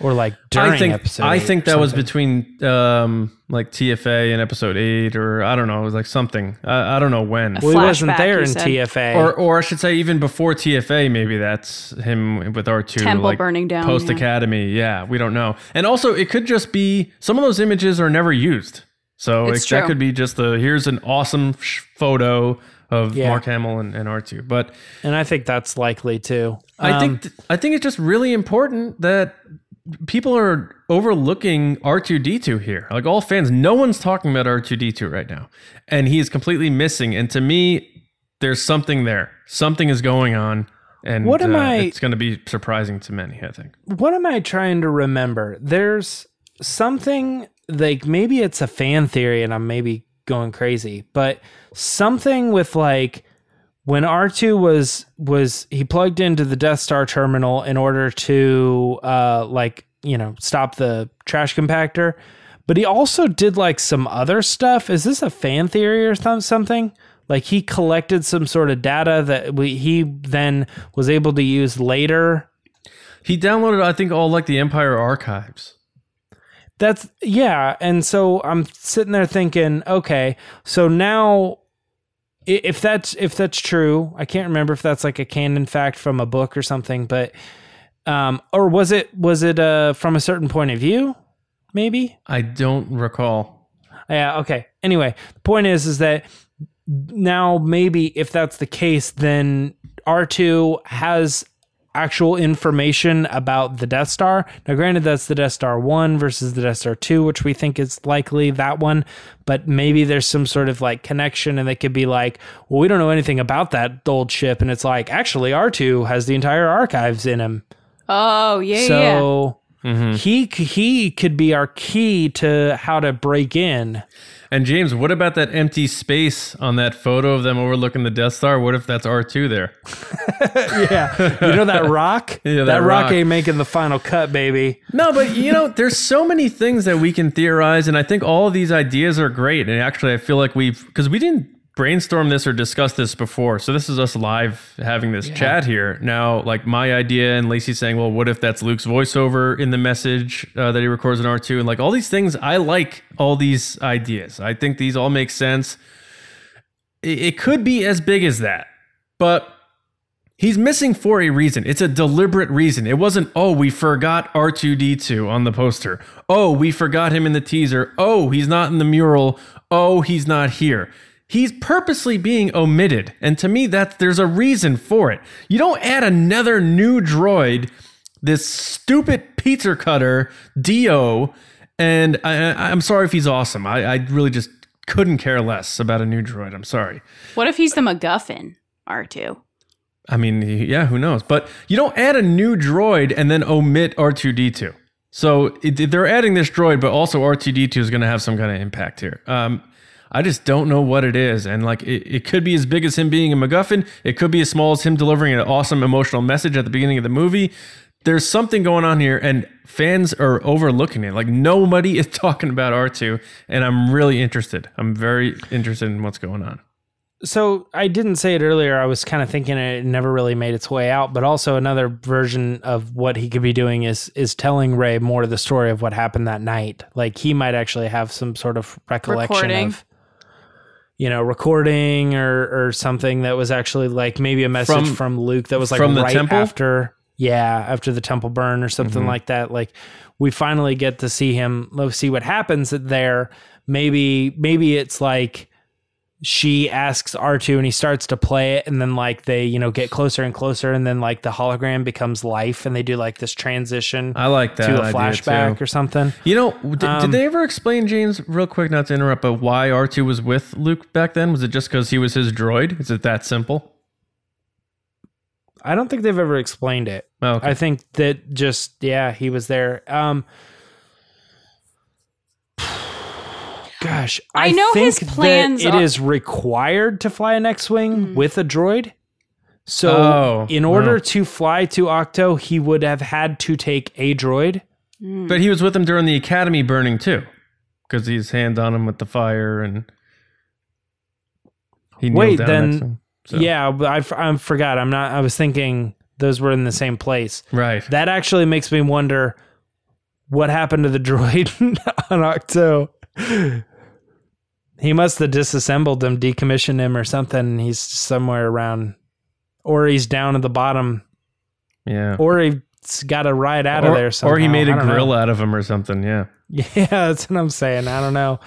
or like during I think episode. I eight think or that was between um like TFA and episode eight, or I don't know. It was like something. I, I don't know when. Well, he wasn't there in said. TFA. or or I should say even before TFA, maybe that's him with R two Temple like burning down, post academy. Yeah. we don't know. And also, it could just be some of those images are never used. So it- that could be just the here's an awesome sh- photo of Yeah. Mark Hamill and, and R2. But And I think that's likely too. I Um, think th- I think it's just really important that people are overlooking R2D2 here. Like all fans, no one's talking about R2D2 right now. And he is completely missing. And to me, there's something there. Something is going on. And What am uh, I- it's going to be surprising to many, I think. what am I trying to remember? There's something like maybe it's a fan theory and I'm maybe going crazy, but something with like when R2 was was he plugged into the Death Star terminal in order to uh like, you know, stop the trash compactor, but he also did like some other stuff. Is this a fan theory or some- something? Like he collected some sort of data that we, he then was able to use later He downloaded, I think, all like the Empire archives. That's yeah, and so I'm sitting there thinking, okay, so now if that's if that's true, I can't remember if that's like a canon fact from a book or something, but um or was it was it uh from a certain point of view? Maybe? I don't recall. Yeah, okay. Anyway, the point is is that now maybe if that's the case, then R2 has actual information about the Death Star. Now granted that's the Death Star 1 versus the Death Star 2, which we think is likely that one, but maybe there's some sort of like connection and they could be like, well, we don't know anything about that old ship and it's like actually R2 has the entire archives in him. Oh yeah, yeah. So he he could be our key to how to break in. And James, what about that empty space on that photo of them overlooking the Death Star? What if that's R2 there? Yeah, you know that rock. Yeah, that, that rock. rock. ain't making the final cut, baby. No, but you know, there's so many things that we can theorize, and I think all of these ideas are great. And actually, I feel like we've because we didn't brainstorm this or discuss this before, so this is us live having this chat here now. Like my idea and Lacey saying, "Well, what if that's Luke's voiceover in the message uh, that he records in R2? And like all these things, I like all these ideas. I think these all make sense. It, it could be as big as that, but He's missing for a reason. It's a deliberate reason. It wasn't, oh, we forgot R2D2 on the poster. Oh, we forgot him in the teaser. Oh, he's not in the mural. Oh, he's not here. He's purposely being omitted. And to me, that there's a reason for it. You don't add another new droid, this stupid pizza cutter, D-O, and I, I- I'm sorry if he's awesome. I, I really just couldn't care less about a new droid. I'm sorry. What if he's the MacGuffin? R two. I mean, yeah, who knows? But you don't add a new droid and then omit R2D2. So it, they're adding this droid, but also R2D2 is going to have some kind of impact here. Um, I just don't know what it is. And like, it, it could be as big as him being a MacGuffin. It could be as small as him delivering an awesome emotional message at the beginning of the movie. There's something going on here, and fans are overlooking it. Like, nobody is talking about R2, and I'm really interested. I'm very interested in what's going on. So I didn't say it earlier. I was kind of thinking it never really made its way out. But also another version of what he could be doing is is telling Rey more of the story of what happened that night. Like he might actually have some sort of recollection Recording. of you know recording or or something that was actually like maybe a message From- from, Luke that was like right temple? after yeah after the temple burn or something Mm-hmm. like that. Like we finally get to see him Let's see what happens there. Maybe maybe it's like she asks R2 and he starts to play it and then like they, you know, get closer and closer and then like the hologram becomes life and they do like this transition I like that to a flashback too. or something. You know, did, Um, did they ever explain James real quick? Not to interrupt, but why R two was with Luke back then? Was it just because he was his droid? Is it that simple? I don't think they've ever explained it. Oh, okay. I think that just yeah, he was there. Um Gosh, I, I know his think plans that are- is required to fly an X-wing hmm. with a droid. So, Oh, in order wow. to fly to Ahch-To, he would have had to take a droid. Hmm. but he was with him during the Academy burning too, because he's hands on him with the fire and he kneeled Wait, down then- him. So- Yeah, I, I, f- I forgot. I'm not. I was thinking those were in the same place. right. That actually makes me wonder what happened to the droid on Ahch-To. He must have disassembled him, decommissioned him, or something. and He's somewhere around, or he's down at the bottom, Yeah. or he's got a ride out of there. Somehow. or he made a don't know. grill out of him or something. Yeah. Yeah, that's what I'm saying. I don't know.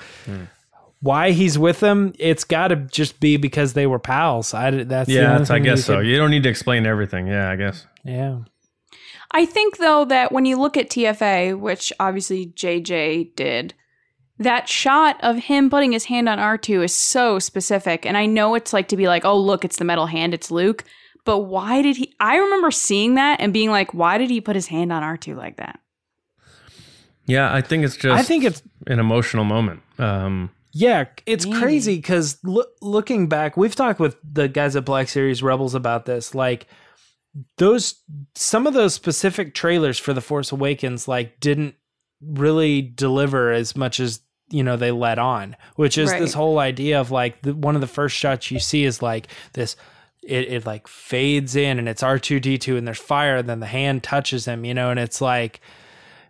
why he's with them, it's got to just be because they were pals. I that's the Yeah, that's, I thing you guess so. could- You don't need to explain everything. Yeah, I guess. yeah. I think though that when you look at TFA, which obviously JJ did, that shot of him putting his hand on R2 is so specific. And I know it's like to be like, oh, look, it's the metal hand, it's Luke. But why did he? I remember seeing that and being like, why did he put his hand on R2 like that? Yeah, I think it's just I think it's an emotional moment. Um, Yeah, it's Maybe. crazy because loo- looking back, we've talked with the guys at Black Series Rebels about this. Like those, some of those specific trailers for The Force Awakens, like didn't really deliver as much as you know they let on. Which is Right. this whole idea of like the, one of the first shots you see is like this. It, it like fades in and it's R two D two and there's fire. And then the hand touches him, you know, and it's like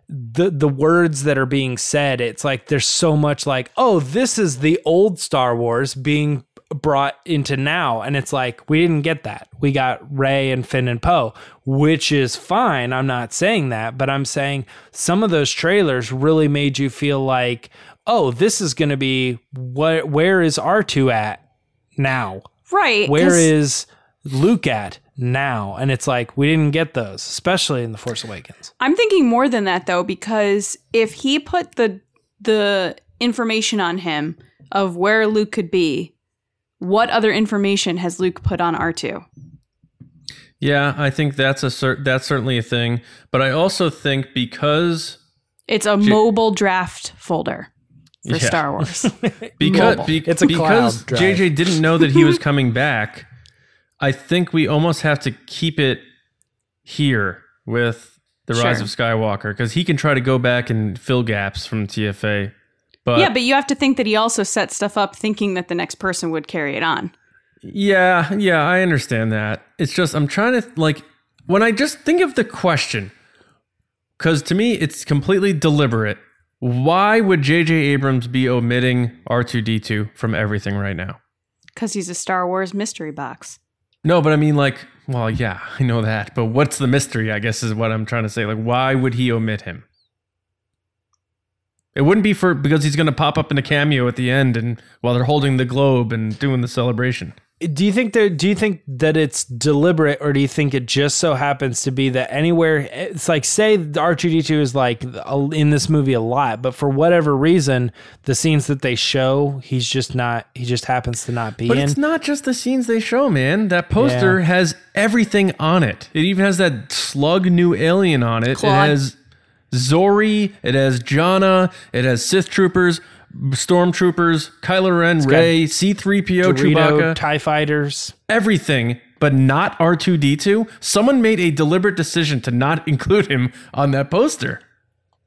the the words that are being said it's like there's so much like oh this is the old star wars being brought into now and it's like we didn't get that we got rey and finn and poe which is fine i'm not saying that but i'm saying some of those trailers really made you feel like oh this is going to be what where is r2 at now Right. Where is luke at now and it's like we didn't get those especially in the force awakens I'm thinking more than that though, because if he put the the information on him of where Luke could be, what other information has Luke put on R2? yeah, I think that's a cer- that's certainly a thing. But I also think because It's a mobile draft folder for Yeah. Star Wars. because be- It's a because. JJ didn't know that he was coming back. I think we almost have to keep it here with the Rise of Skywalker because he can try to go back and fill gaps from TFA. But yeah, but you have to think that he also set stuff up thinking that the next person would carry it on. Yeah, yeah, I understand that. It's just I'm trying to like when I just think of the question cuz to me it's completely deliberate. Why would JJ Abrams be omitting R2D2 from everything right now? Because he's a Star Wars mystery box. No, but I mean like, well, yeah, I know that, but what's the mystery, I guess is what I'm trying to say. Like why would he omit him? It wouldn't be for because he's going to pop up in a cameo at the end and while they're holding the globe and doing the celebration. Do you think that do you think that it's deliberate or do you think it just so happens to be that anywhere it's like say r2d2 is like in this movie a lot but for whatever reason the scenes that they show he's just not he just happens to not be But in it's not just the scenes they show, man. That poster Yeah. has everything on it. It even has that slug new alien on it. Klaud. It has Zorii, it has Jannah, it has Sith troopers, stormtroopers, Kylo Ren, Rey, C3PO, Dorito, Chewbacca, tie fighters everything, but not R2D2. Someone made a deliberate decision to not include him on that poster.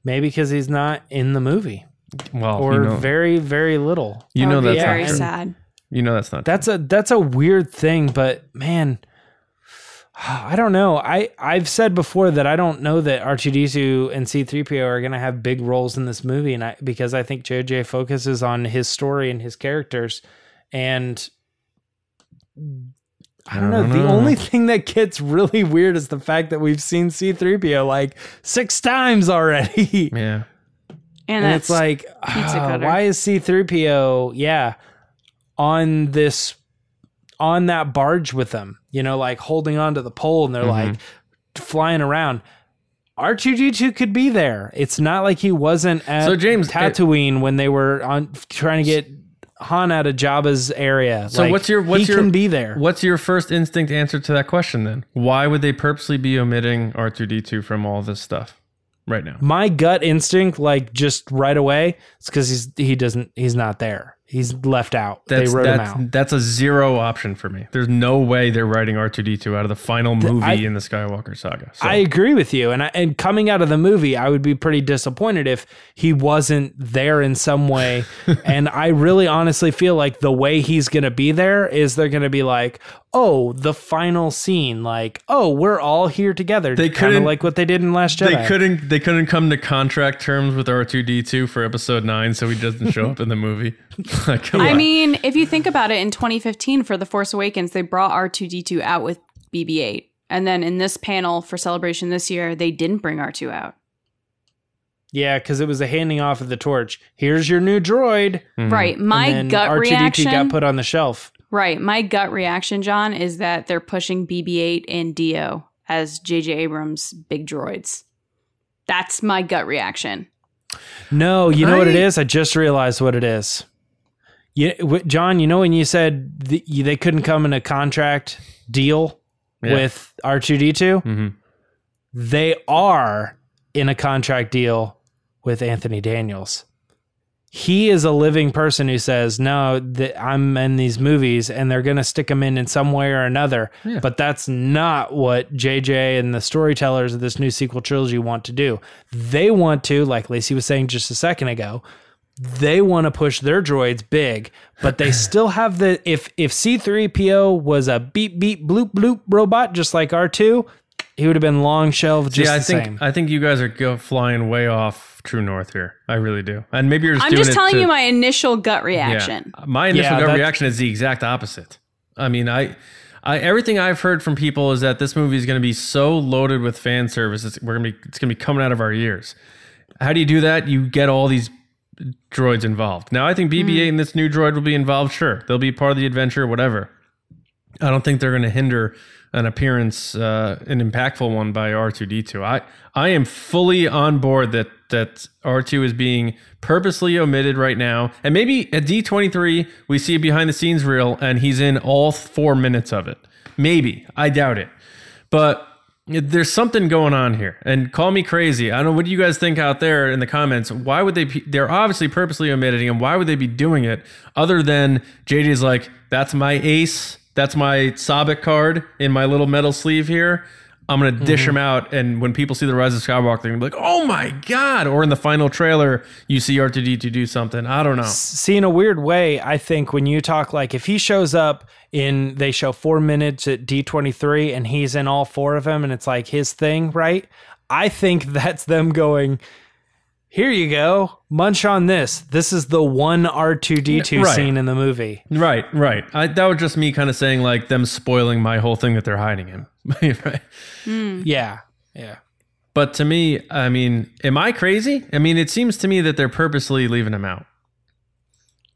maybe because he's not in the movie Well, or you know, very very little you know that's very not true. sad. You know that's not that's a that's a weird thing but man i don't know i i've said before that i don't know that r2d2 and c3po are going to have big roles in this movie and i because i think jj focuses on his story and his characters and I don't know. don't The know. only thing that gets really weird is the fact that we've seen C3PO like six times already. Yeah. And, And it's like, pizza ah, why is C3PO, yeah, on this, on that barge with them, you know, like holding onto the pole and they're Mm-hmm. like flying around. R2D2 could be there. It's not like he wasn't at So, James, it- Tatooine when they were on trying to get Han out of Jabba's area. So Like, what's your what's he your can be there? What's your first instinct answer to that question then? Why would they purposely be omitting R2D2 from all this stuff right now? my gut instinct, like just right away, it's because he's he doesn't he's not there. He's left out. That's they wrote him out. that's a zero option for me. There's no way they're writing R2D2 out of the final movie I- in the Skywalker saga. So, I agree with you, and I, and coming out of the movie, I would be pretty disappointed if he wasn't there in some way. and I really, honestly feel like the way he's going to be there is they're going to be like, oh, the final scene, like, oh, we're all here together. They kind of couldn't- like what they did in Last Jedi. they couldn't they couldn't come to contract terms with R2D2 for episode 9 so he doesn't show up in the movie. Like, come I on. mean, if you think about it, in 2015 for The Force Awakens, they brought R2D2 out with BB 8. And then in this panel for Celebration this year, they didn't bring R2 out. Yeah, because it was a handing off of the torch. Here's your new droid. Mm-hmm. Right. My and then gut R2D2 reaction. got put on the shelf. right. My gut reaction, John, is that they're pushing BB-8 and D-O as J.J. Abrams' big droids. That's my gut reaction. No, you know what it is? I just realized what it is. You, John, you know when you said th- you- they couldn't come in a contract deal Yeah. with R2D2? Mhm. They are in a contract deal with Anthony Daniels. He is a living person who says, "No, that I'm in these movies, and they're going to stick him in in some way or another." But that's not what JJ and the storytellers of this new sequel trilogy want to do. They want to, like Lacey was saying just a second ago, they want to push their droids big, but they still have the if if C3PO was a beep beep bloop bloop robot just like R2, he would have been long shelved just yeah, I the think same. I think you guys are go flying way off true north here. I really do, and maybe you're just I'm doing just it telling to- you my initial gut Yeah. reaction. My initial Yeah, gut that's- reaction is the exact opposite. I mean, I, I everything I've heard from people is that this movie is going to be so loaded with fan service. It's, we're gonna be it's gonna be coming out of our ears. How do you do that? You get all these droids involved. Now, I think BB-8 and this new droid will be involved. Sure, they'll be part of the adventure, whatever. I don't think they're going to hinder an appearance, uh, an impactful one by R2D2. I I am fully on board that that R2 is being purposely omitted right now, and maybe at D23 we see a behind the scenes reel and he's in all four minutes of it. Maybe I doubt it, but there's something going on here. And call me crazy. I don't know what do you guys think out there in the comments. Why would they? Be, they're obviously purposely omitting him. Why would they be doing it? Other than JJ's like, that's my ace. That's my sabacc card in my little metal sleeve here. I'm gonna dish mm-hmm. them out, and when people see the Rise of Skywalker, they're gonna be like, "Oh my god!" Or in the final trailer, you see R2D2 do something. I don't know. See, in a weird way, I think when you talk like if he shows up in, they show four minutes at D23 and he's in all four of them and it's like his thing, right? I think that's them going, here you go, munch on this. This is the one R2D2 Right. scene in the movie. Right, right. I, that was just me kind of saying like them spoiling my whole thing that they're hiding him. right. Hmm. Yeah. Yeah. But to me, I mean, am I crazy? I mean, it seems to me that they're purposely leaving him out.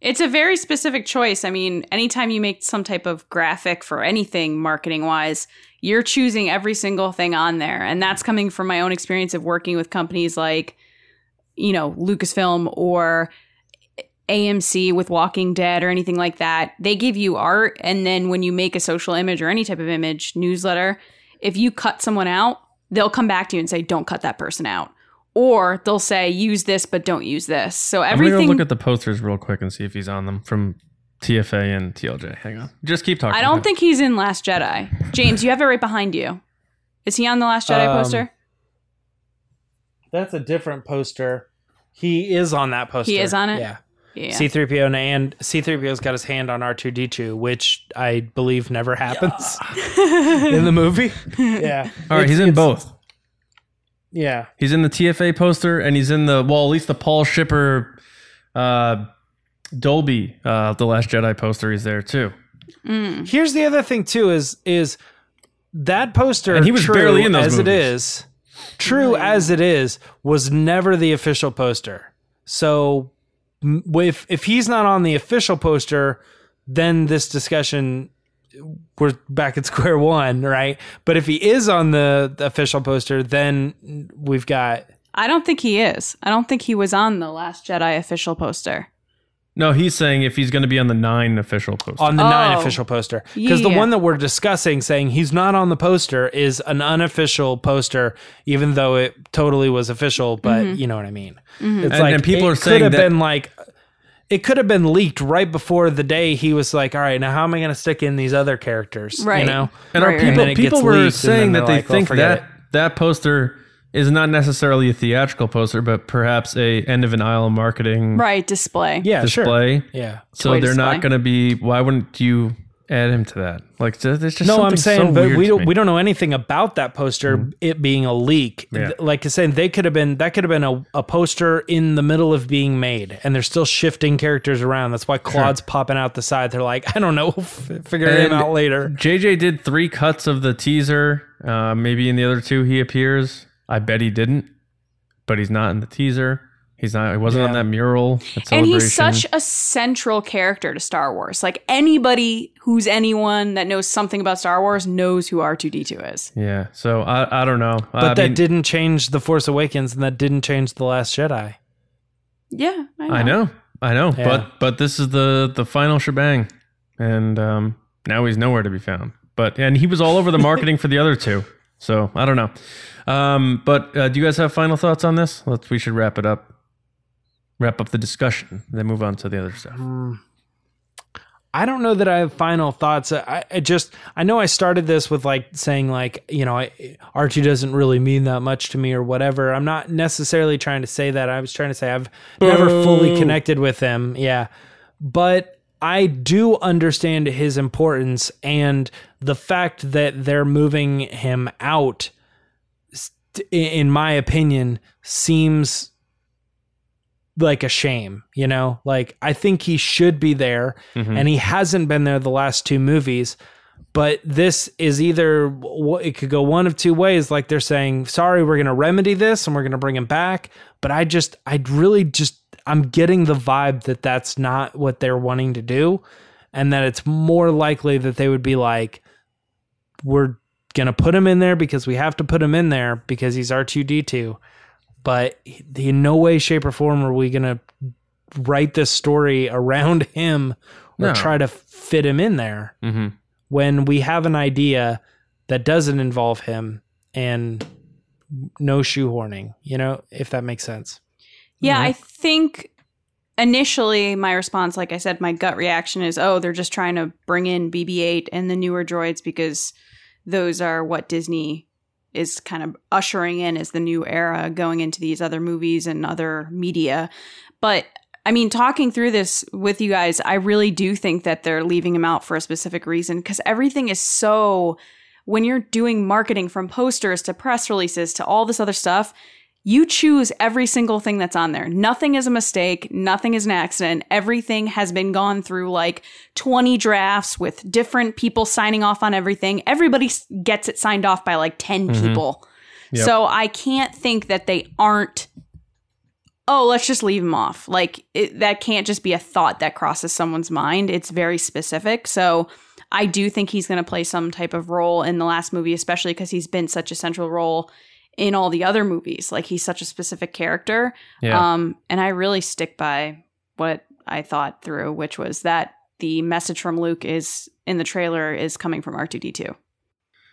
It's a very specific choice. I mean, anytime you make some type of graphic for anything marketing wise, you're choosing every single thing on there. And that's coming from my own experience of working with companies like, you know, Lucasfilm or AMC with Walking Dead or anything like that. They give you art. And then when you make a social image or any type of image newsletter, if you cut someone out, they'll come back to you and say, don't cut that person out. Or they'll say, use this, but don't use this. So everything. I'm gonna go look at the posters real quick and see if he's on them from TFA and TLJ. Hang on, just keep talking. I don't think he's in Last Jedi. James, you have it right behind you. Is he on the Last Jedi Um, poster? That's a different poster. He is on that poster. He is on it? Yeah. Yeah. C3PO and- and C3PO's got his hand on R2D2, which I believe never happens in the movie. Yeah. All right, It's- he's in both. Yeah. He's in the TFA poster and he's in the well, at least the Paul Shipper, uh, Dolby, uh, the Last Jedi poster. He's there too. Here's the other thing too is is that poster And he was true barely in those as it movies. is. True as it is was never the official poster. So if if he's not on the official poster, then this discussion we're back at square one, right? But if he is on the, the official poster, then we've got I don't think he is. I don't think he was on the Last Jedi official poster. No, he's saying if he's going to be on the nine official poster. on the nine official poster because the one that we're discussing saying he's not on the poster is an unofficial poster even though it totally was official but Mm-hmm. you know what i mean it's And- and people it are could saying have that- been like it could have been leaked right before the day he was like all right now how am i going to stick in these other characters Right. you know and Right, our right. people, And people were saying that they're they like, well, think forget that that poster is not necessarily a theatrical poster, but perhaps a end of an aisle marketing Right, display. yeah sure display. yeah So Toy they're not going to be. Why wouldn't you add him to that? Like, there's just no, something I'm saying, so but we don't. We don't know anything about that poster. It being a leak, Yeah. Like I said, they could have been that could have been a, a poster in the middle of being made, and they're still shifting characters around. That's why Klaud's popping out the side. They're like, I don't know, f- figure him out later. JJ did three cuts of the teaser. Uh, maybe in the other two he appears. I bet he didn't. but he's not in the teaser. He's not. He wasn't on that mural. At And he's such a central character to Star Wars. Like anybody who's anyone that knows something about Star Wars knows who R2D2 is. Yeah. So I I don't know. But I that mean, didn't change The Force Awakens and that didn't change The Last Jedi. Yeah, I know. I know. I know. Yeah. But but this is the the final shebang, and um, now he's nowhere to be found. But and he was all over the marketing for the other two. So I don't know. Um, but uh, do you guys have final thoughts on this? Let's. We should wrap it up. Wrap up the discussion, then move on to the other stuff. I don't know that I have final thoughts. I, I just I know I started this with like saying like you know I, Archie doesn't really mean that much to me or whatever. I'm not necessarily trying to say that. I was trying to say I've never fully connected with him. Yeah, but I do understand his importance and the fact that they're moving him out. In my opinion, seems like a shame, you know? Like I think he should be there mm-hmm. and he hasn't been there the last two movies. But this is either it could go one of two ways like they're saying, "Sorry, we're going to remedy this and we're going to bring him back." But I just I really just I'm getting the vibe that that's not what they're wanting to do and that it's more likely that they would be like we're going to put him in there because we have to put him in there because he's R2D2 but in no way, shape, or form are we going to write this story around him or No. try to fit him in there Mm-hmm. when we have an idea that doesn't involve him and no shoehorning, you know, if that makes sense. Yeah, mm-hmm. I think initially my response, like I said, my gut reaction is, oh, they're just trying to bring in BB 8 and the newer droids because those are what Disney is kind of ushering in as the new era going into these other movies and other media. But I mean, talking through this with you guys, I really do think that they're leaving him out for a specific reason because everything is so. When you're doing marketing from posters to press releases to all this other stuff, you choose every single thing that's on there. Nothing is a mistake. Nothing is an accident. Everything has been gone through like 20 drafts with different people signing off on everything. Everybody gets it signed off by like 10 mm-hmm. people. Yep. So I can't think that they aren't, oh, let's just leave them off. Like it, that can't just be a thought that crosses someone's mind. It's very specific. So I do think he's going to play some type of role in the last movie, especially because he's been such a central role in all the other movies. Like he's such a specific character. Yeah. Um, and I really stick by what I thought through, which was that the message from Luke is in the trailer is coming from R2D2.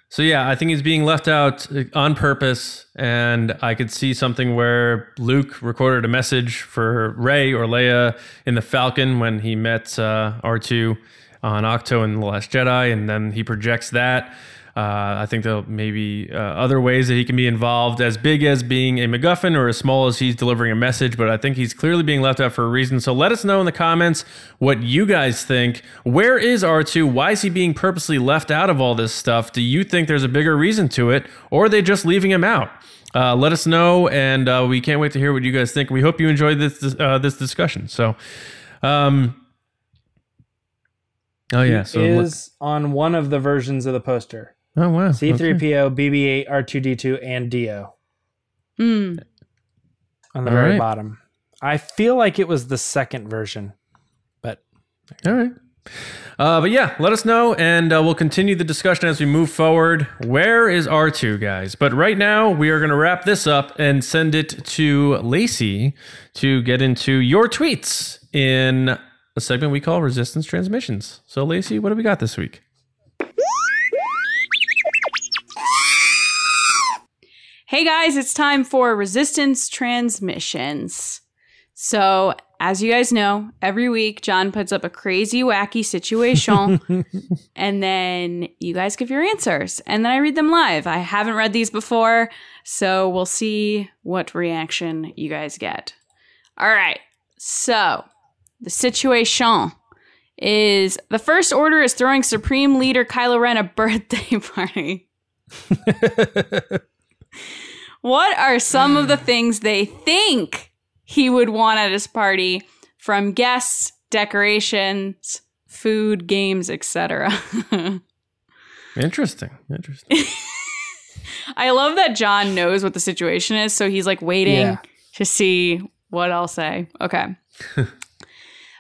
So yeah, I think he's being left out uh, on purpose, and I could see something where Luke recorded a message for Rey or Leia in the Falcon when he met uh, R two on Ahch-To in the Last Jedi, and then he projects that. Uh, I think there may be uh, other ways that he can be involved, as big as being a MacGuffin or as small as he's delivering a message. But I think he's clearly being left out for a reason. So let us know in the comments what you guys think. Where is R2? Why is he being purposely left out of all this stuff? Do you think there's a bigger reason to it, or are they just leaving him out? Uh, let us know, and uh, we can't wait to hear what you guys think. We hope you enjoyed this uh, this discussion. So, um, oh yeah, so is on one of the versions of the poster. Oh wow, C3PO, BB8, R2D2, and D-O Hmm. on the All very right. bottom. I feel like it was the second version, but All right. Uh, but yeah, let us know, and uh, we'll continue the discussion as we move forward. Where is R2, guys? But right now, we are going to wrap this up and send it to Lacey to get into your tweets in a segment we call Resistance Transmissions. So, Lacey, what do we got this week? Hey guys, it's time for resistance transmissions. So, as you guys know, every week John puts up a crazy, wacky situation, and then you guys give your answers, and then I read them live. I haven't read these before, so we'll see what reaction you guys get. All right, so the situation is the First Order is throwing Supreme Leader Kylo Ren a birthday party. What are some of the things they think he would want at his party from guests, decorations, food, games, etc.? Interesting. Interesting. I love that John knows what the situation is, so he's like waiting Yeah. to see what I'll say. Okay.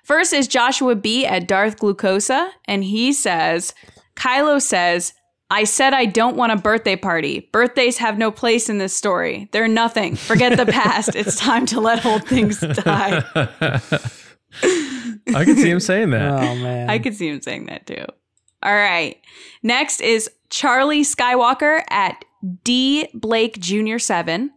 First is Joshua B at Darth Glucosa, and he says, Kylo says, I said I don't want a birthday party. Birthdays have no place in this story. They're nothing. Forget the past. It's time to let old things die. I can see him saying that. Oh man. I could see him saying that too. All right. Next is Charlie Skywalker at D Blake Jr. 7.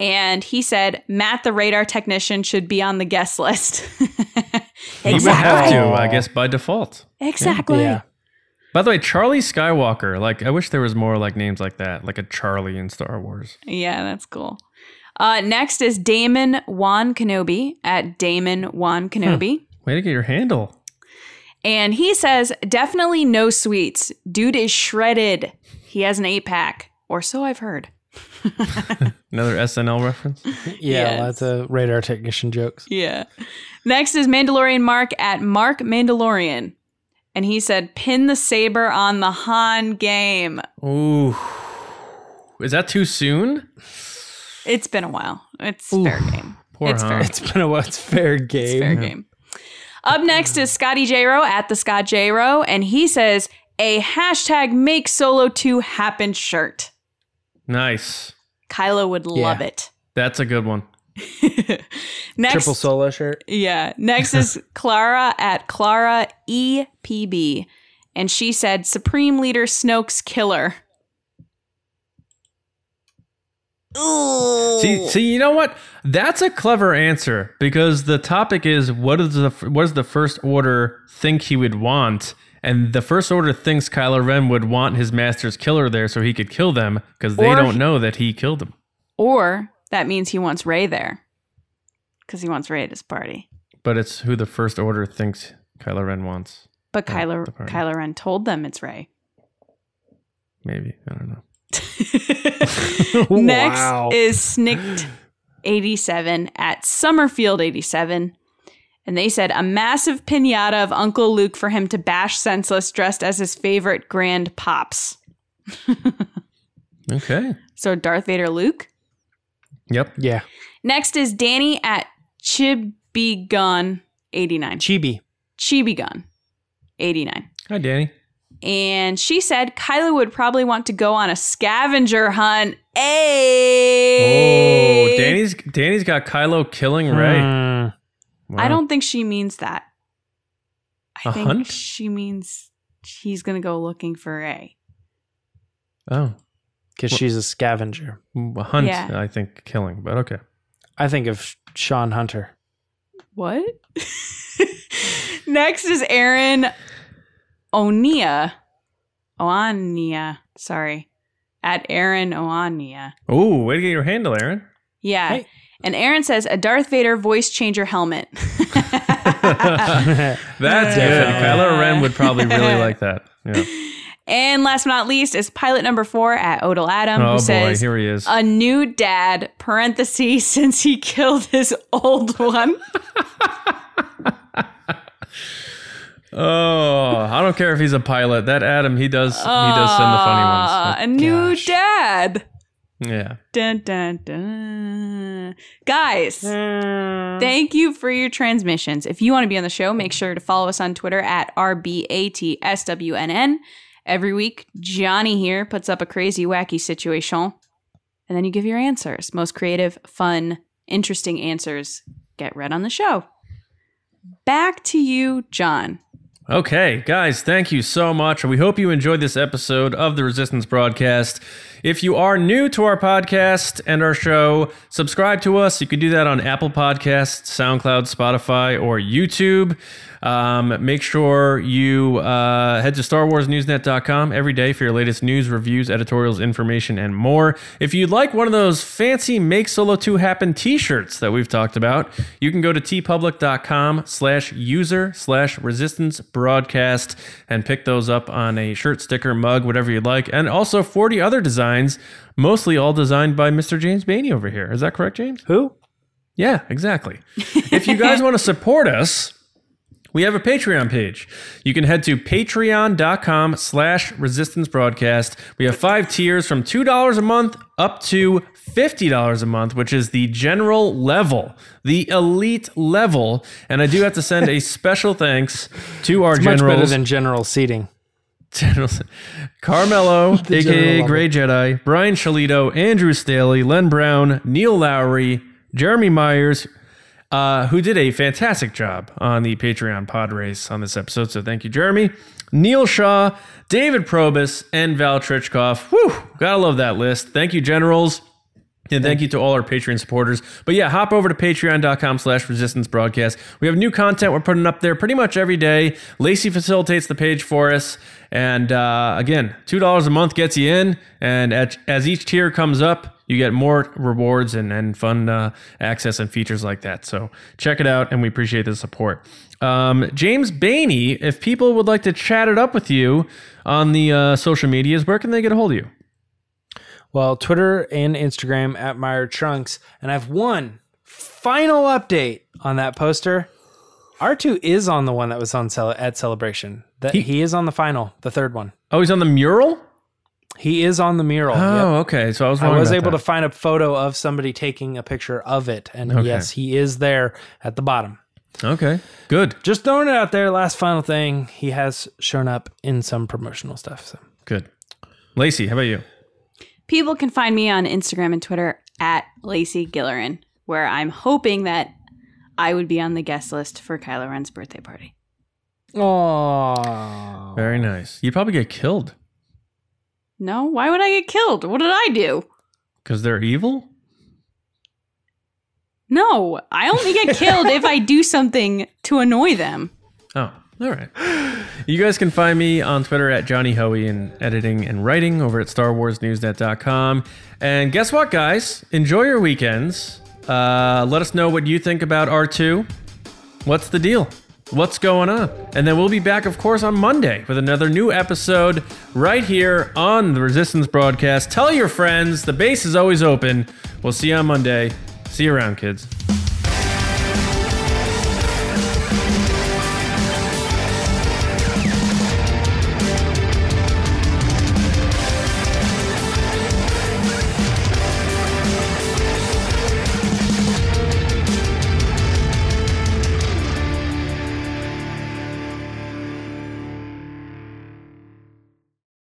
And he said, Matt, the radar technician, should be on the guest list. He would have to, I guess, by default. Exactly. yeah. By the way, Charlie Skywalker. Like, I wish there was more like names like that, like a Charlie in Star Wars. Yeah, that's cool. Uh, next is Damon Juan Kenobi at Damon Juan Kenobi. Way to get your handle. And he says, definitely no sweets. Dude is shredded. He has an eight pack, or so I've heard. Another SNL reference. Yeah, Yes. lots of radar technician jokes. Yeah. Next is Mandalorian Mark at Mark Mandalorian. And he said, pin the saber on the Han game. Ooh. Is that too soon? It's been a while. It's fair game. Poor it's Han. fair. It's been a while. It's fair game. It's fair game. Up next is Scotty J-Ro at the Scott J-Ro. And he says, a hashtag make solo 2 happen shirt. Nice. Kylo would love it. That's a good one. Next, Triple solo shirt. Yeah. Next is Clara at Clara EPB. And she said, Supreme Leader Snoke's killer. Ooh. See, see, you know what? That's a clever answer because the topic is what is the what does the First Order think he would want, and the First Order thinks Kylo Ren would want his master's killer there so he could kill them because they Or don't he- know that he killed them. Or that means he wants Rey there. Because he wants Rey at his party. But it's who the First Order thinks Kylo Ren wants. But Kylo. Kylo Ren told them it's Rey. Maybe I don't know. Next Wow. is Snicked 87 at Summerfield 87. And they said a massive pinata of Uncle Luke for him to bash senseless dressed as his favorite grand pops. Okay. So Darth Vader Luke. Yep. Yeah. Next is Danny at Chibigun 89. Chibi. Chibigun 89. Hi, Danny. And she said Kylo would probably want to go on a scavenger hunt. Hey! Oh, Danny's Danny's got Kylo killing Rey. Mm. Wow. I don't think she means that. I A think hunt? she means he's going to go looking for Rey. Oh, Because she's a scavenger. a hunt. Yeah. I think killing, but okay. I think of Sean Hunter. What? Next is Aaron Onia. Oania. Sorry. At Aaron Oania. Oh, way to get your handle, Aaron. Yeah. Hey. And Aaron says a Darth Vader voice changer helmet. That's good. Definitely. Kylo Ren would probably really like that. Yeah. And last but not least is pilot number four at Odell Adam, Oh who boy, says here he is. a new dad, parentheses, since he killed his old one. oh, I don't care if he's a pilot. That Adam, he does. he does send the funny Uh, ones. a new gosh. dad. yeah. Dun, dun, dun. Guys, Mm. thank you for your transmissions. If you want to be on the show, make sure to follow us on Twitter at RBATSWNN. Every week, Johnny here puts up a crazy, wacky situation, and then you give your answers. Most creative, fun, interesting answers get read on the show. Back to you, John. Okay, guys, thank you so much. We hope you enjoyed this episode of the Resistance broadcast. If you are new to our podcast and our show, subscribe to us. You can do that on Apple Podcasts, SoundCloud, Spotify, or YouTube. Um, make sure you uh, head to StarWarsNewsNet.com every day for your latest news, reviews, editorials, information, and more. If you'd like one of those fancy Make Solo 2 Happen t-shirts that we've talked about, you can go to teepublic.com slash user slash resistance broadcast and pick those up on a shirt, sticker, mug, whatever you'd like. And also 40 other designs, mostly all designed by Mr. James Bainey over here. Is that correct, James? Who? Yeah, exactly. if you guys want to support us, we have a Patreon page. You can head to patreon.com slash resistance broadcast. We have five tiers from $2 a month up to $50 a month, which is the general level, the elite level. And I do have to send a special thanks to our general. Much generals. better than general seating. General Carmelo, aka. Gray Jedi, Brian Shalito, Andrew Staley, Len Brown, Neil Lowry, Jeremy Myers, uh, who did a fantastic job on the Patreon pod race on this episode. So thank you, Jeremy. Neil Shaw, David Probus, and Val Trichkoff. Whew, gotta love that list. Thank you, generals. And thank you to all our Patreon supporters. But yeah, hop over to patreon.com slash resistance broadcast. We have new content we're putting up there pretty much every day. Lacey facilitates the page for us. And uh, again, $2 a month gets you in. And at, as each tier comes up, you get more rewards and, and fun uh, access and features like that. So check it out, and we appreciate the support. Um, James Bainey, if people would like to chat it up with you on the uh, social medias, where can they get a hold of you? Well, Twitter and Instagram at Meyer Trunks. And I've one final update on that poster. R2 is on the one that was on cele- at Celebration. That he, is on the final, the third one. Oh, he's on the mural? He is on the mural. Oh, Yep. okay. So I was I was able that. to find a photo of somebody taking a picture of it. And Okay. yes, he is there at the bottom. Okay, good, Just throwing it out there. Last final thing. He has shown up in some promotional stuff. So. good. Lacey, how about you? People can find me on Instagram and Twitter at Lacey Gillerin, where I'm hoping that I would be on the guest list for Kylo Ren's birthday party. Oh. Very nice. You'd probably get killed No, why would I get killed? What did I do? because they're evil. No, I only get killed if I do something to annoy them. Oh, all right. You guys can find me on Twitter at Johnny Hoey and editing and writing over at StarWarsNewsNet.com. And guess what, guys? Enjoy your weekends. Uh, let us know what you think about R2. What's the deal? What's going on? And then we'll be back, of course, on Monday with another new episode right here on the Resistance broadcast. Tell your friends the base is always open. We'll see you on Monday. See you around, kids.